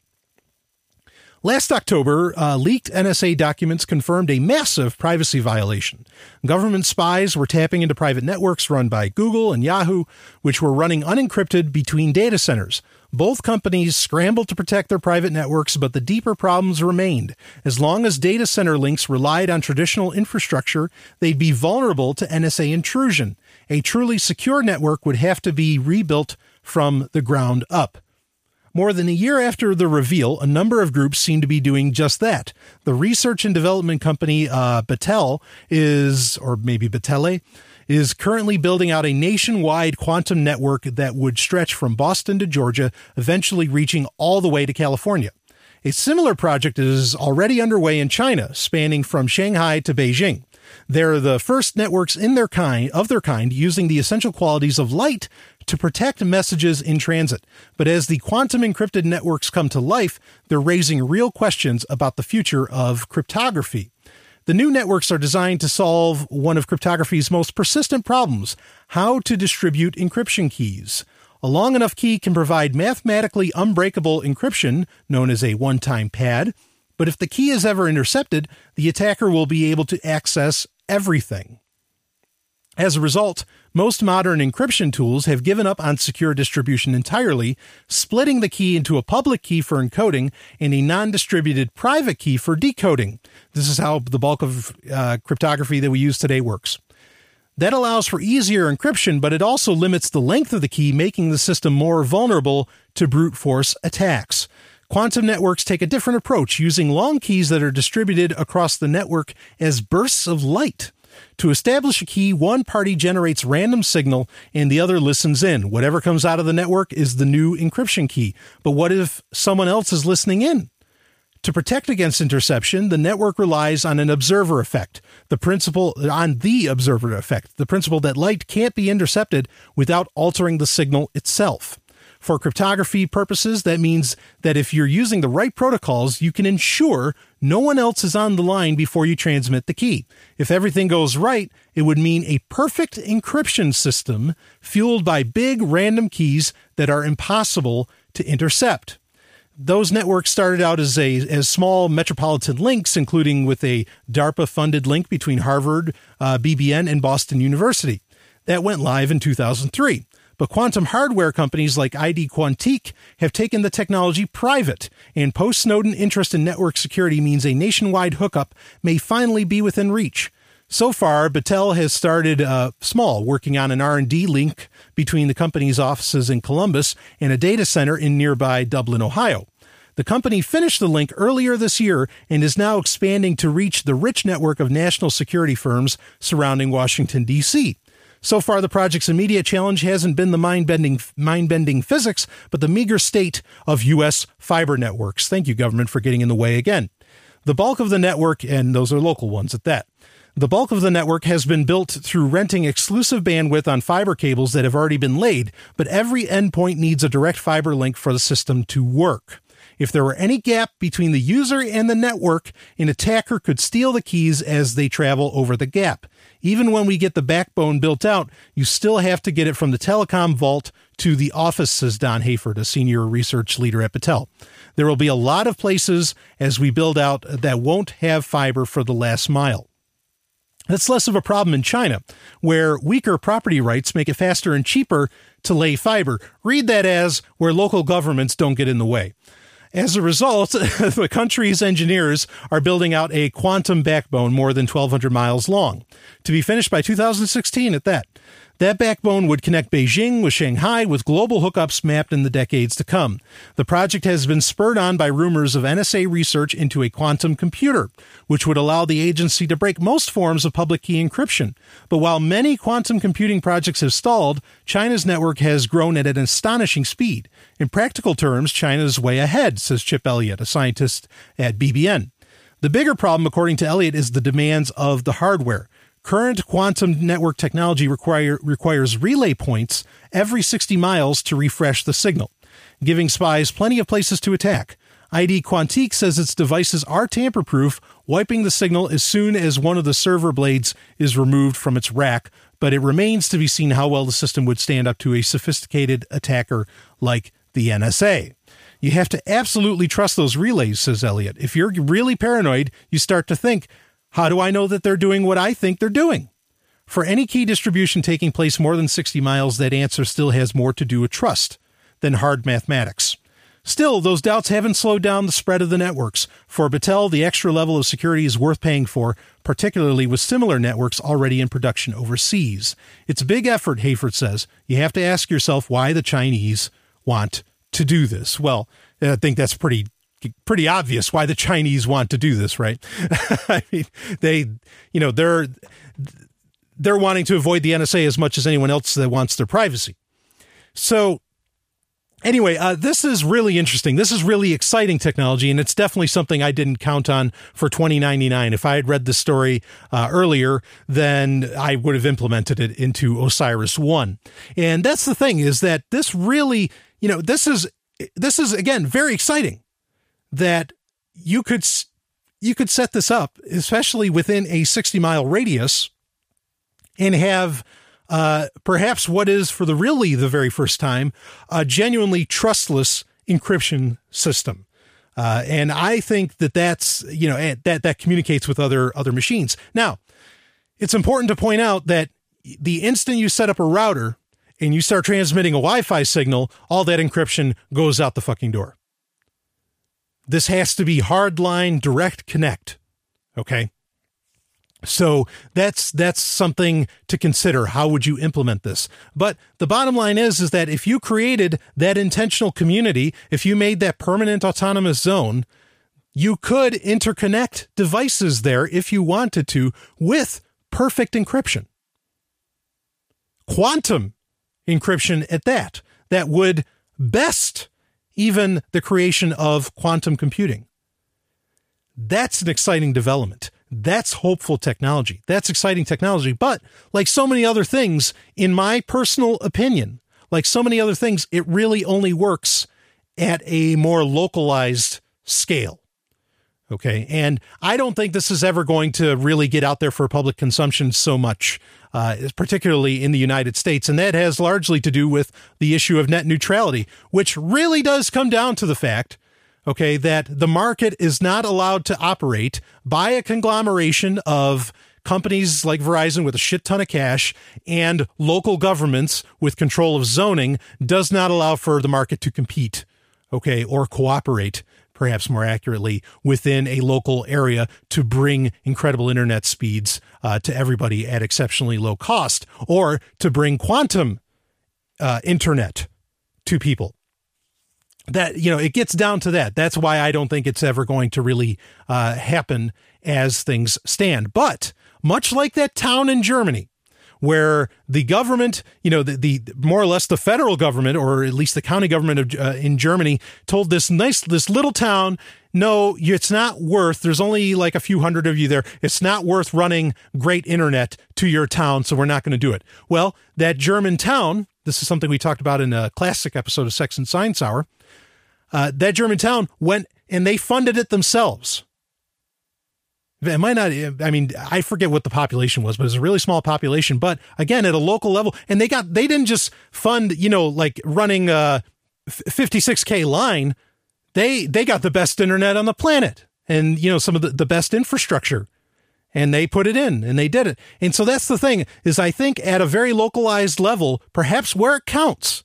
Last October, uh, leaked NSA documents confirmed a massive privacy violation. Government spies were tapping into private networks run by Google and Yahoo, which were running unencrypted between data centers, both companies scrambled to protect their private networks, but the deeper problems remained. As long as data center links relied on traditional infrastructure, they'd be vulnerable to NSA intrusion. A truly secure network would have to be rebuilt from the ground up. More than a year after the reveal, a number of groups seem to be doing just that. The research and development company uh, Battelle is, or maybe Battelle, is currently building out a nationwide quantum network that would stretch from Boston to Georgia, eventually reaching all the way to California. A similar project is already underway in China, spanning from Shanghai to Beijing. They're the first networks in their kind of their kind using the essential qualities of light to protect messages in transit. But as the quantum encrypted networks come to life, they're raising real questions about the future of cryptography. The new networks are designed to solve one of cryptography's most persistent problems how to distribute encryption keys. A long enough key can provide mathematically unbreakable encryption, known as a one time pad, but if the key is ever intercepted, the attacker will be able to access everything. As a result, most modern encryption tools have given up on secure distribution entirely, splitting the key into a public key for encoding and a non distributed private key for decoding. This is how the bulk of uh, cryptography that we use today works. That allows for easier encryption, but it also limits the length of the key, making the system more vulnerable to brute force attacks. Quantum networks take a different approach, using long keys that are distributed across the network as bursts of light. To establish a key, one party generates random signal and the other listens in. Whatever comes out of the network is the new encryption key. But what if someone else is listening in? To protect against interception, the network relies on an observer effect, the principle on the observer effect, the principle that light can't be intercepted without altering the signal itself. For cryptography purposes, that means that if you're using the right protocols, you can ensure no one else is on the line before you transmit the key. If everything goes right, it would mean a perfect encryption system fueled by big random keys that are impossible to intercept. Those networks started out as a as small metropolitan links, including with a DARPA-funded link between Harvard, uh, BBN, and Boston University. That went live in 2003. But quantum hardware companies like ID Quantique have taken the technology private, and post Snowden interest in network security means a nationwide hookup may finally be within reach. So far, Battelle has started uh, small, working on an R&D link between the company's offices in Columbus and a data center in nearby Dublin, Ohio. The company finished the link earlier this year and is now expanding to reach the rich network of national security firms surrounding Washington, D.C. So far, the project's immediate challenge hasn't been the mind-bending, mind-bending physics, but the meager state of U.S. fiber networks. Thank you, government, for getting in the way again. The bulk of the network, and those are local ones at that, the bulk of the network has been built through renting exclusive bandwidth on fiber cables that have already been laid, but every endpoint needs a direct fiber link for the system to work. If there were any gap between the user and the network, an attacker could steal the keys as they travel over the gap. Even when we get the backbone built out, you still have to get it from the telecom vault to the office, says Don Hayford, a senior research leader at Battelle. There will be a lot of places as we build out that won't have fiber for the last mile. That's less of a problem in China, where weaker property rights make it faster and cheaper to lay fiber. Read that as where local governments don't get in the way. As a result, the country's engineers are building out a quantum backbone more than 1,200 miles long, to be finished by 2016 at that. That backbone would connect Beijing with Shanghai with global hookups mapped in the decades to come. The project has been spurred on by rumors of NSA research into a quantum computer, which would allow the agency to break most forms of public key encryption. But while many quantum computing projects have stalled, China's network has grown at an astonishing speed. In practical terms, China is way ahead, says Chip Elliott, a scientist at BBN. The bigger problem, according to Elliott, is the demands of the hardware. Current quantum network technology require, requires relay points every 60 miles to refresh the signal, giving spies plenty of places to attack. ID Quantique says its devices are tamper proof, wiping the signal as soon as one of the server blades is removed from its rack, but it remains to be seen how well the system would stand up to a sophisticated attacker like the NSA. You have to absolutely trust those relays, says Elliott. If you're really paranoid, you start to think, how do I know that they're doing what I think they're doing? For any key distribution taking place more than 60 miles, that answer still has more to do with trust than hard mathematics. Still, those doubts haven't slowed down the spread of the networks. For Battelle, the extra level of security is worth paying for, particularly with similar networks already in production overseas. It's a big effort, Hayford says. You have to ask yourself why the Chinese want to do this. Well, I think that's pretty pretty obvious why the Chinese want to do this, right? I mean, they, you know, they're they're wanting to avoid the NSA as much as anyone else that wants their privacy. So anyway, uh, this is really interesting. This is really exciting technology, and it's definitely something I didn't count on for 2099. If I had read the story uh, earlier, then I would have implemented it into Osiris One. And that's the thing is that this really, you know, this is this is again very exciting that you could you could set this up, especially within a 60 mile radius, and have uh, perhaps what is for the really the very first time a genuinely trustless encryption system. Uh, and I think that that's you know eh, that that communicates with other other machines. Now, it's important to point out that the instant you set up a router and you start transmitting a Wi-Fi signal, all that encryption goes out the fucking door. This has to be hardline direct connect. Okay. So that's that's something to consider. How would you implement this? But the bottom line is is that if you created that intentional community, if you made that permanent autonomous zone, you could interconnect devices there if you wanted to with perfect encryption. Quantum encryption at that that would best even the creation of quantum computing. That's an exciting development. That's hopeful technology. That's exciting technology. But like so many other things, in my personal opinion, like so many other things, it really only works at a more localized scale. Okay. And I don't think this is ever going to really get out there for public consumption so much, uh, particularly in the United States. And that has largely to do with the issue of net neutrality, which really does come down to the fact okay, that the market is not allowed to operate by a conglomeration of companies like Verizon with a shit ton of cash and local governments with control of zoning does not allow for the market to compete, okay, or cooperate perhaps more accurately, within a local area to bring incredible internet speeds uh, to everybody at exceptionally low cost, or to bring quantum uh, internet to people. That you know it gets down to that. That's why i don't think it's ever going to really uh, happen as things stand. But much like that town in germany where the government you know the, the more or less the federal government or at least the county government of, uh, in germany told this nice this little town no it's not worth there's only like a few hundred of you there it's not worth running great internet to your town so we're not going to do it well that german town this is something we talked about in a classic episode of sex and science hour uh, that German town went and they funded it themselves. It might not, I mean, I forget what the population was, but it's a really small population. But again, at a local level, and they got, they didn't just fund, you know, like running a 56K line. They, they got the best internet on the planet and, you know, some of the, the best infrastructure and they put it in and they did it. And so that's the thing is I think at a very localized level, perhaps where it counts,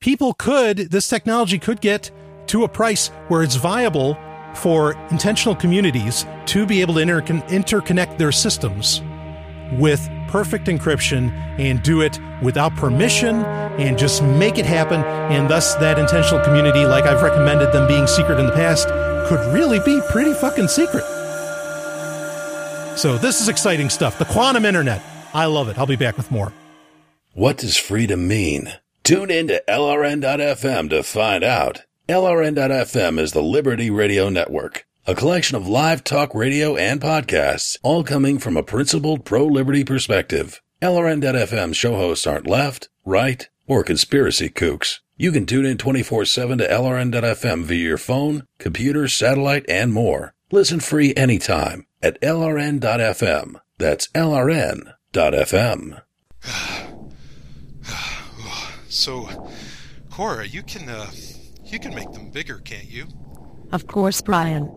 people could, this technology could get to a price where it's viable for intentional communities to be able to inter- interconnect their systems with perfect encryption and do it without permission and just make it happen. And thus, that intentional community, like I've recommended them being secret in the past, could really be pretty fucking secret. So, this is exciting stuff. The quantum internet. I love it. I'll be back with more. What does freedom mean? Tune in to LRN.FM to find out. LRN.FM is the Liberty Radio Network, a collection of live talk radio and podcasts, all coming from a principled pro liberty perspective. LRN.FM show hosts aren't left, right, or conspiracy kooks. You can tune in 24 7 to LRN.FM via your phone, computer, satellite, and more. Listen free anytime at LRN.FM. That's LRN.FM. So, Cora, you can uh, you can make them bigger, can't you? Of course, Brian.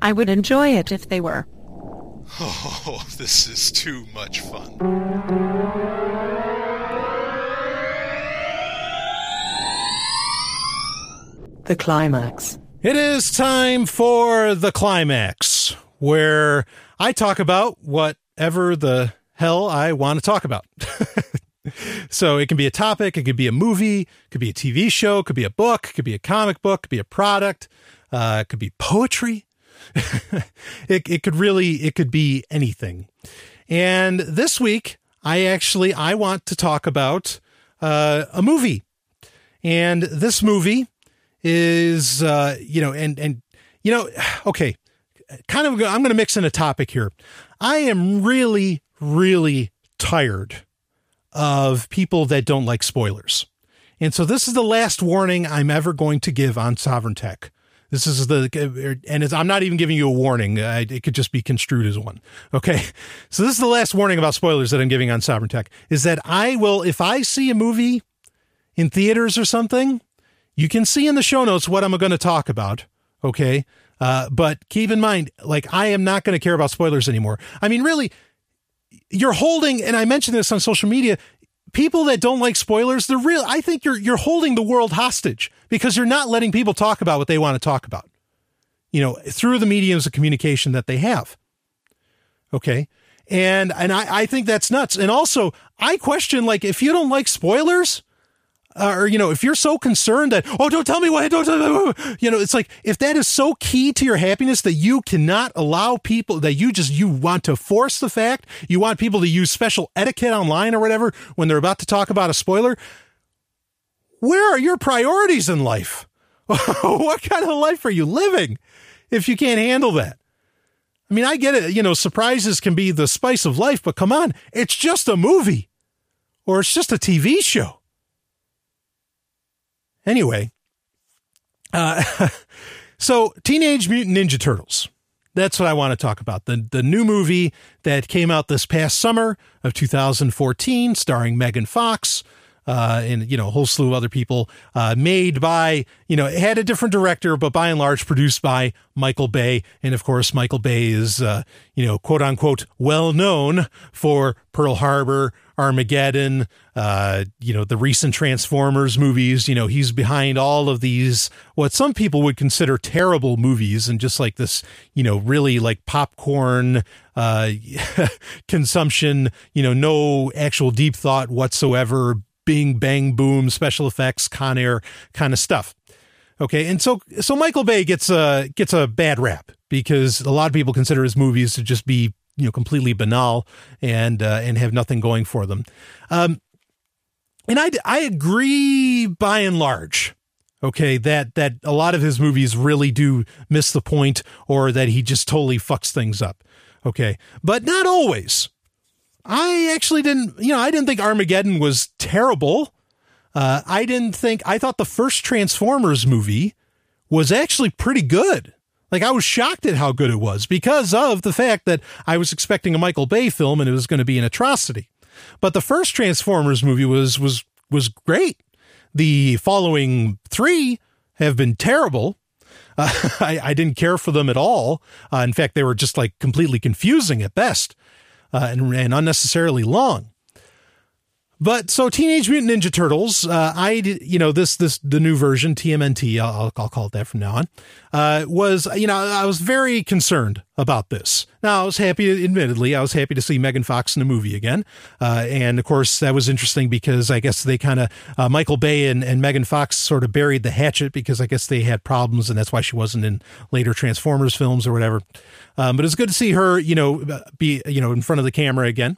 I would enjoy it if they were. Oh, this is too much fun. The climax. It is time for the climax, where I talk about whatever the hell I want to talk about. so it can be a topic, it could be a movie, it could be a TV show, it could be a book, it could be a comic book, it could be a product, uh, it could be poetry. it, it could really, it could be anything. And this week, I actually, I want to talk about uh, a movie. And this movie is, uh, you know, and, and, you know, okay, kind of, I'm going to mix in a topic here. I am really, really tired of people that don't like spoilers. And so this is the last warning I'm ever going to give on Sovereign Tech. This is the, and I'm not even giving you a warning. it could just be construed as one. Okay. So this is the last warning about spoilers that I'm giving on Sovereign Tech is that I will, if I see a movie in theaters or something, you can see in the show notes what I'm going to talk about. Okay. Uh, but keep in mind, like, I am not going to care about spoilers anymore. I mean, really, you're holding, and I mentioned this on social media, people that don't like spoilers, they're real. I think you're you're holding the world hostage because you're not letting people talk about what they want to talk about. You know, through the mediums of communication that they have. Okay. And and I, I think that's nuts. And also I question like if you don't like spoilers, uh, or you know if you're so concerned that oh don't tell me what don't tell me you know it's like if that is so key to your happiness that you cannot allow people that you just you want to force the fact you want people to use special etiquette online or whatever when they're about to talk about a spoiler where are your priorities in life? What kind of life are you living if you can't handle that? I mean i get it you know surprises can be the spice of life but come on it's just a movie or it's just a tv show Anyway, uh, so Teenage Mutant Ninja Turtles. That's what I want to talk about. The the new movie that came out this past summer of 2014, starring Megan Fox. Uh, and you know a whole slew of other people uh, made by you know it had a different director but by and large produced by michael bay and of course michael bay is uh, you know quote unquote well known for pearl harbor Armageddon, uh, you know, the recent Transformers movies. You know, he's behind all of these, what some people would consider terrible movies and just like this, you know, really like popcorn uh, consumption, you know, no actual deep thought whatsoever, bing, bang, boom, special effects, Con Air kind of stuff. Okay, and so so Michael Bay gets a gets a bad rap because a lot of people consider his movies to just be you know completely banal and uh, and have nothing going for them. Um, and I I agree by and large. Okay, that that a lot of his movies really do miss the point, or that he just totally fucks things up. Okay, but not always. I actually didn't, you know, I didn't think Armageddon was terrible. Uh, I didn't think, I thought the first Transformers movie was actually pretty good. Like I was shocked at how good it was because of the fact that I was expecting a Michael Bay film and it was going to be an atrocity. But the first Transformers movie was was was great. The following three have been terrible. Uh, I, I, didn't care for them at all. Uh, in fact, they were just like completely confusing at best uh, and, and unnecessarily long. But so Teenage Mutant Ninja Turtles, uh, I you know this this the new version TMNT, I'll, I'll call it that from now on, uh, was you know I was very concerned about this. Now I was happy, admittedly, I was happy to see Megan Fox in the movie again, uh, and of course that was interesting because I guess they kind of uh, Michael Bay and, and Megan Fox sort of buried the hatchet because I guess they had problems and that's why she wasn't in later Transformers films or whatever. Um, but it's good to see her, you know, be you know in front of the camera again.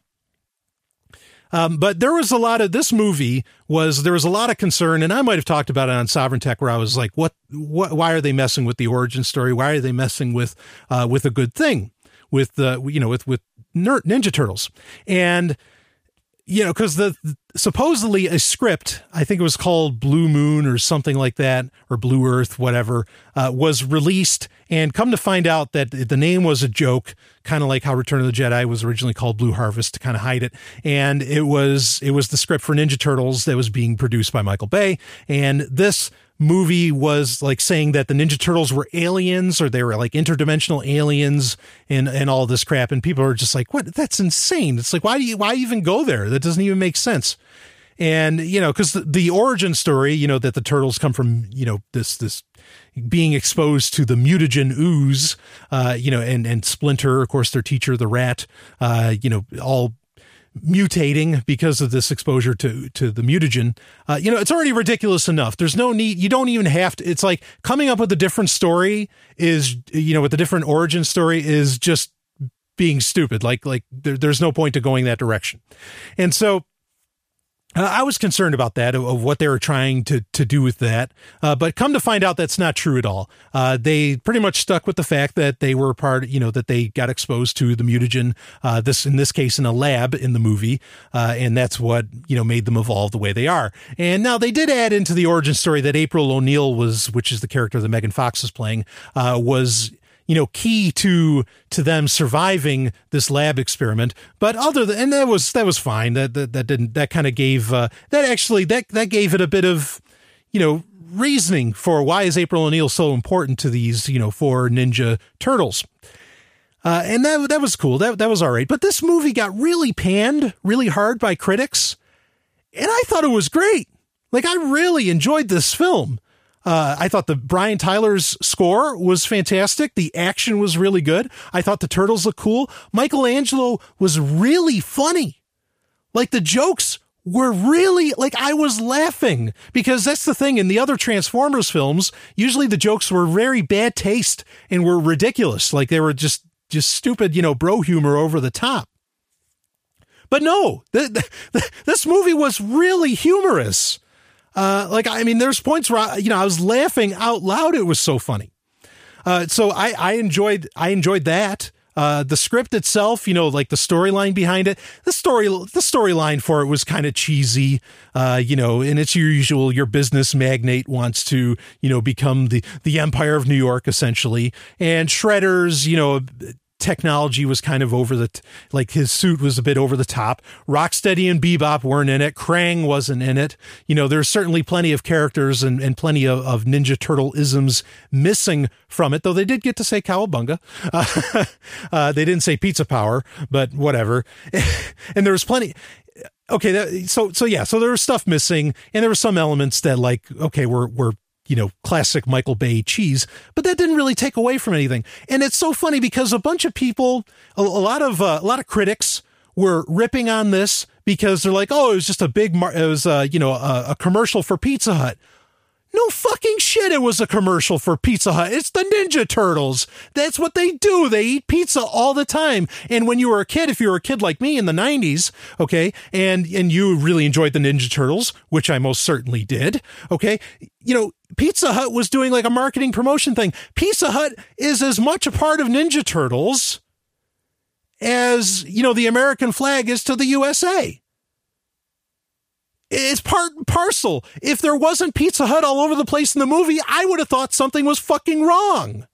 Um, but there was a lot of this movie was there was a lot of concern, and I might have talked about it on Sovereign Tech where I was like, what, what why are they messing with the origin story? Why are they messing with uh, with a good thing? With the you know with with Ninja Turtles and you know, because the supposedly a script, I think it was called Blue Moon or something like that, or Blue Earth, whatever, uh, was released. And come to find out that the name was a joke, kind of like how Return of the Jedi was originally called Blue Harvest to kind of hide it. And it was it was the script for Ninja Turtles that was being produced by Michael Bay. And this movie was like saying that the Ninja Turtles were aliens or they were like interdimensional aliens and and all this crap and people are just like what? That's insane. It's like why do you why even go there? That doesn't even make sense. And you know because the, the origin story you know that the turtles come from you know this this being exposed to the mutagen ooze, uh, you know, and and Splinter, of course, their teacher, the rat, uh, you know, all mutating because of this exposure to to the mutagen. Uh, you know, it's already ridiculous enough. There's no need. You don't even have to. It's like coming up with a different story is, you know, with a different origin story is just being stupid. Like like there, there's no point to going that direction. And so uh, I was concerned about that of, of, what they were trying to to do with that, uh, but come to find out that's not true at all. Uh, they pretty much stuck with the fact that they were part, you know, that they got exposed to the mutagen. Uh, this in this case in a lab in the movie, uh, and that's what you know made them evolve the way they are. And now they did add into the origin story that April O'Neil was, which is the character that Megan Fox is playing, uh, was you know, key to to them surviving this lab experiment. But other than and that was that was fine. That that, that didn't that kind of gave uh, that actually that that gave it a bit of you know reasoning for why is April O'Neil so important to these you know four Ninja Turtles. Uh, and that that was cool. That that was all right. But this movie got really panned really hard by critics, and I thought it was great. Like I really enjoyed this film. Uh, I thought the Brian Tyler's score was fantastic. The action was really good. I thought the turtles looked cool. Michelangelo was really funny. Like the jokes were really like I was laughing because that's the thing in the other Transformers films. Usually the jokes were very bad taste and were ridiculous. Like they were just just stupid, you know, bro humor over the top. But no, th- th- this movie was really humorous. Uh, like, I mean, there's points where, I, you know, I was laughing out loud. It was so funny. Uh, so I, I enjoyed, I enjoyed that. Uh, the script itself, you know, like the storyline behind it, the story, the storyline for it was kind of cheesy, uh, you know, and it's your usual, your business magnate wants to, you know, become the, the empire of New York essentially. And Shredder's, you know, technology was kind of over the t- like his suit was a bit over the top. Rocksteady and Bebop weren't in it. Krang wasn't in it. You know, there's certainly plenty of characters and, and plenty of, of Ninja Turtle isms missing from it, though they did get to say cowabunga. Uh, uh, they didn't say pizza power, but whatever. and there was plenty okay that, so so yeah so there was stuff missing and there were some elements that like okay we're we're you know, classic Michael Bay cheese, but that didn't really take away from anything. And it's so funny because a bunch of people, a, a lot of uh, a lot of critics were ripping on this because they're like, "Oh, it was just a big, mar- it was uh, you know, a, a commercial for Pizza Hut." No fucking shit. It was a commercial for Pizza Hut. It's the Ninja Turtles. That's what they do. They eat pizza all the time. And when you were a kid, if you were a kid like me in the 90s, okay, and, and you really enjoyed the Ninja Turtles, which I most certainly did, okay, you know, Pizza Hut was doing like a marketing promotion thing. Pizza Hut is as much a part of Ninja Turtles as, you know, the American flag is to the USA. It's part and parcel. If there wasn't Pizza Hut all over the place in the movie, I would have thought something was fucking wrong.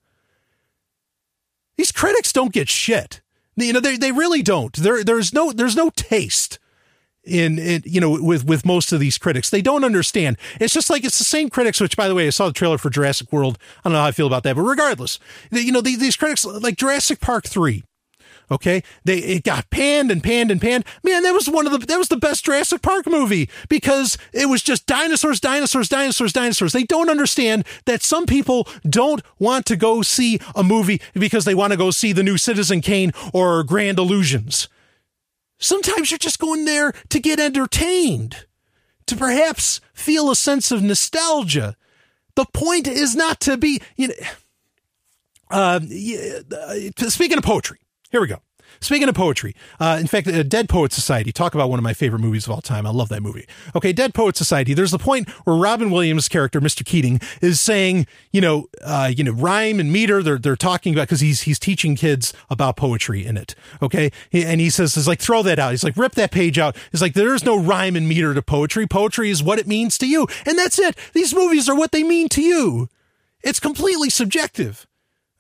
These critics don't get shit. You know, they, they really don't. There, there's no, there's no taste in, in, you know, with, with most of these critics. They don't understand. It's just like, it's the same critics, which by the way, I saw the trailer for Jurassic World. I don't know how I feel about that, but regardless, you know, these, these critics like Jurassic Park 3 Okay, they it got panned and panned and panned. Man, that was one of the that was the best Jurassic Park movie because it was just dinosaurs, dinosaurs, dinosaurs, dinosaurs. They don't understand that some people don't want to go see a movie because they want to go see the new Citizen Kane or Grand Illusions. Sometimes you're just going there to get entertained, to perhaps feel a sense of nostalgia. The point is not to be, you know. Uh, speaking of poetry, here we go. Speaking of poetry, uh, in fact, uh, Dead Poet Society, talk about one of my favorite movies of all time. I love that movie. Okay, Dead Poet Society. There's the point where Robin Williams' character, Mr. Keating, is saying, you know, uh, you know, rhyme and meter. They're they're talking about because he's he's teaching kids about poetry in it. Okay, and he says, "Is like throw that out." He's like, "Rip that page out." He's like, "There's no rhyme and meter to poetry. Poetry is what it means to you, and that's it. These movies are what they mean to you. It's completely subjective."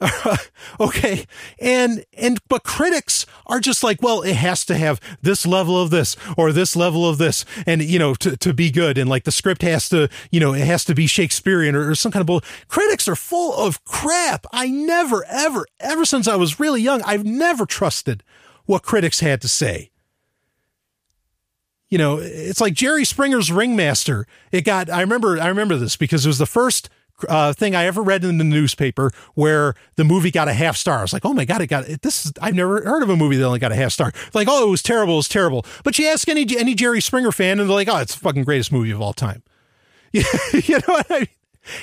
okay. And and but critics are just like well it has to have this level of this or this level of this and you know to, to be good. And like the script has to you know it has to be shakespearean or, or some kind of bull critics are full of crap. I never ever ever since i was really young i've never trusted what critics had to say. You know, it's like Jerry Springer's Ringmaster. It got, I remember, I remember this because it was the first uh, thing I ever read in the newspaper where the movie got a half star. I was like, oh my God, it got, this is, I've never heard of a movie that only got a half star. Like, oh, it was terrible, it was terrible. But you ask any, any Jerry Springer fan and they're like, oh, it's the fucking greatest movie of all time. you know what I mean?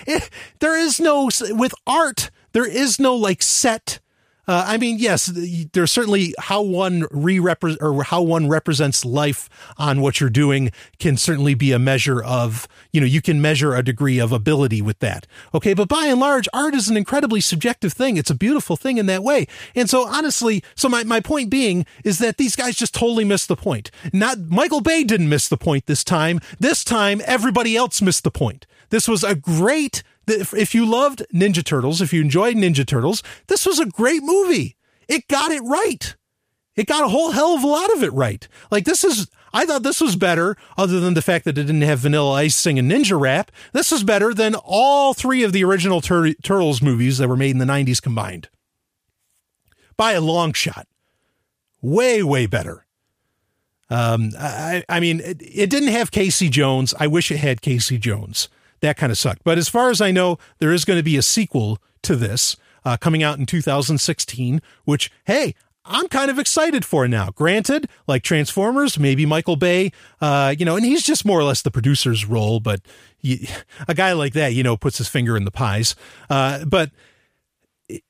It, there is no, with art, there is no like set uh, I mean, yes, there's certainly how one re or how one represents life on what you're doing can certainly be a measure of, you know, you can measure a degree of ability with that. Okay. But by and large, art is an incredibly subjective thing. It's a beautiful thing in that way. And so honestly, so my, my point being is that these guys just totally missed the point. Not Michael Bay didn't miss the point this time. This time, everybody else missed the point. This was a great if you loved Ninja Turtles, if you enjoyed Ninja Turtles, this was a great movie. It got it right. It got a whole hell of a lot of it right. Like this is, I thought this was better, other than the fact that it didn't have Vanilla Ice singing Ninja Rap. This is better than all three of the original Tur- Turtles movies that were made in the '90s combined, by a long shot. Way, way better. Um, I, I mean, it, it didn't have Casey Jones. I wish it had Casey Jones that kind of sucked. But as far as I know, there is going to be a sequel to this uh, coming out in 2016, which, hey, I'm kind of excited for now. Granted, like Transformers, maybe Michael Bay, uh, you know, and he's just more or less the producer's role, but he, a guy like that, you know, puts his finger in the pies. Uh, but,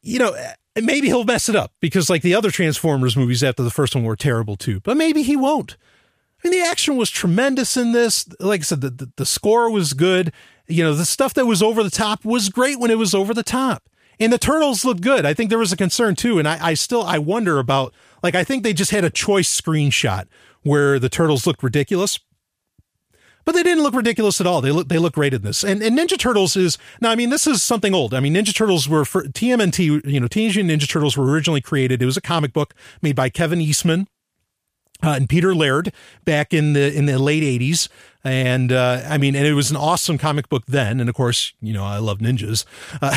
you know, maybe he'll mess it up because like the other Transformers movies after the first one were terrible too, but maybe he won't. I mean, the action was tremendous in this. Like I said, the, the, the score was good you know, the stuff that was over the top was great when it was over the top. And the turtles looked good. I think there was a concern too. And I, I still, I wonder about, like, I think they just had a choice screenshot where the turtles looked ridiculous. But they didn't look ridiculous at all. They look they look great in this. And, and Ninja Turtles is now. I mean, this is something old. I mean, Ninja Turtles were for TMNT. You know, Teenage Ninja Turtles were originally created. It was a comic book made by Kevin Eastman, uh, and Peter Laird back in the in the late '80s, and uh, I mean, and it was an awesome comic book then. And of course, you know, I love ninjas, uh,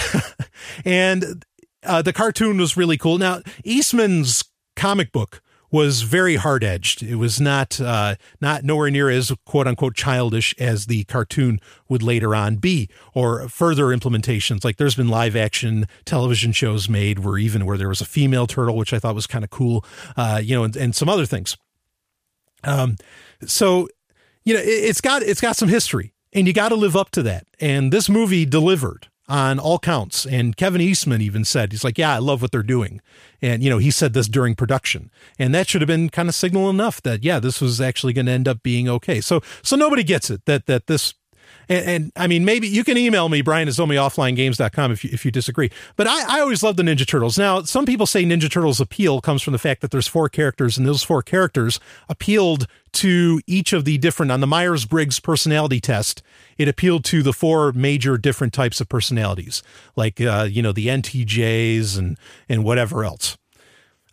and uh, the cartoon was really cool. Now, Eastman's comic book was very hard edged. It was not uh, not nowhere near as quote unquote childish as the cartoon would later on be, or further implementations. Like there's been live action television shows made where even where there was a female turtle, which I thought was kind of cool, uh, you know, and, and some other things. Um, so you know, it, has got it's got some history, and you got to live up to that. And this movie delivered on all counts. And Kevin Eastman even said, he's like, yeah, I love what they're doing. And, you know, he said this during production. And that should have been kind of signal enough that, yeah, this was actually going to end up being okay. So, so nobody gets it that, that this and, and, I mean, maybe you can email me, Brian at offlinegames.com if you, if you disagree. But I, I always love the Ninja Turtles. Now, some people say Ninja Turtles appeal comes from the fact that there's four characters, and those four characters appealed to each of the different, on the Myers Briggs personality test, it appealed to the four major different types of personalities, like, uh, you know, the NTJs and, and whatever else.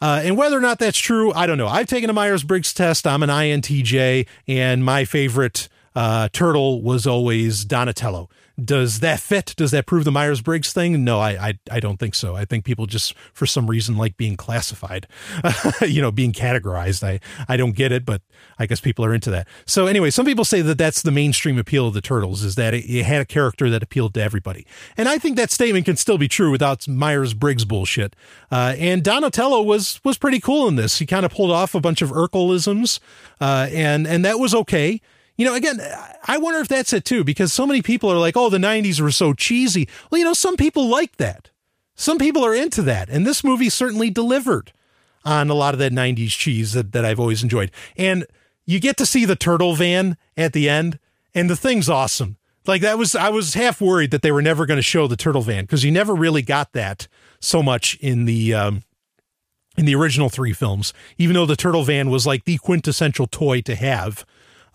Uh, and whether or not that's true, I don't know. I've taken a Myers Briggs test. I'm an INTJ, and my favorite uh, Turtle was always Donatello. Does that fit? Does that prove the Myers Briggs thing? No, I, I, I don't think so. I think people just for some reason like being classified, you know, being categorized. I I don't get it, but I guess people are into that. So anyway, some people say that that's the mainstream appeal of the Turtles is that it, it had a character that appealed to everybody, and I think that statement can still be true without Myers Briggs bullshit. Uh, and Donatello was was pretty cool in this. He kind of pulled off a bunch of Urkelisms, uh, and and that was okay. You know, again, I wonder if that's it too, because so many people are like, oh, the 90s were so cheesy. Well, you know, some people like that. Some people are into that. And this movie certainly delivered on a lot of that 90s cheese that, that I've always enjoyed. And you get to see the turtle van at the end, and the thing's awesome. Like that was, I was half worried that they were never going to show the turtle van because you never really got that so much in the, um, in the original three films, even though the turtle van was like the quintessential toy to have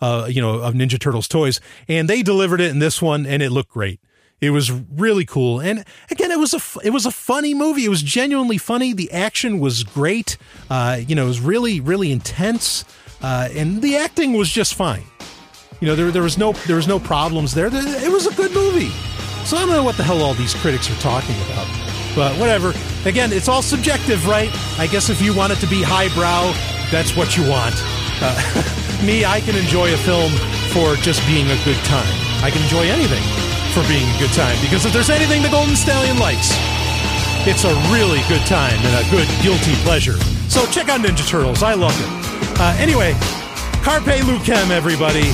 uh, you know, of Ninja Turtles toys, and they delivered it in this one, and it looked great. It was really cool, and again, it was a it was a funny movie. It was genuinely funny. The action was great. Uh, you know, it was really really intense, uh, and the acting was just fine. You know, there there was no there was no problems there. It was a good movie. So I don't know what the hell all these critics are talking about, but whatever. Again, it's all subjective, right? I guess if you want it to be highbrow, that's what you want. Uh, me, I can enjoy a film for just being a good time. I can enjoy anything for being a good time because if there's anything the Golden Stallion likes, it's a really good time and a good guilty pleasure. So check out Ninja Turtles. I love it. Uh, anyway, Carpe Lucem, everybody.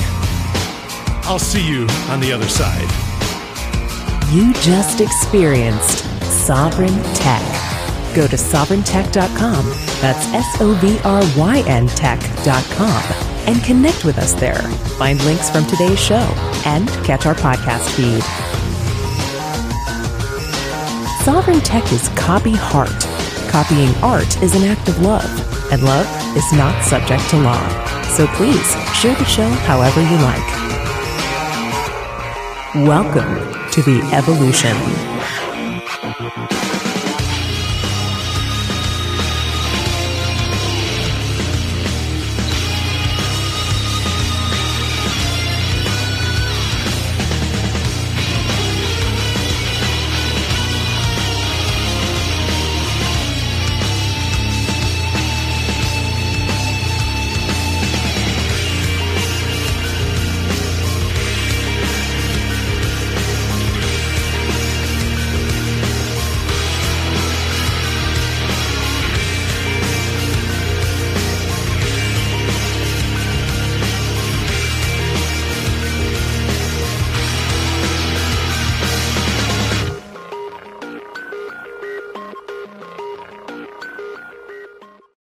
I'll see you on the other side. You just experienced Sovereign Tech. Go to sovereigntech.com, that's S O V R Y N tech.com, and connect with us there. Find links from today's show and catch our podcast feed. Sovereign Tech is copy heart. Copying art is an act of love, and love is not subject to law. So please share the show however you like. Welcome to the evolution.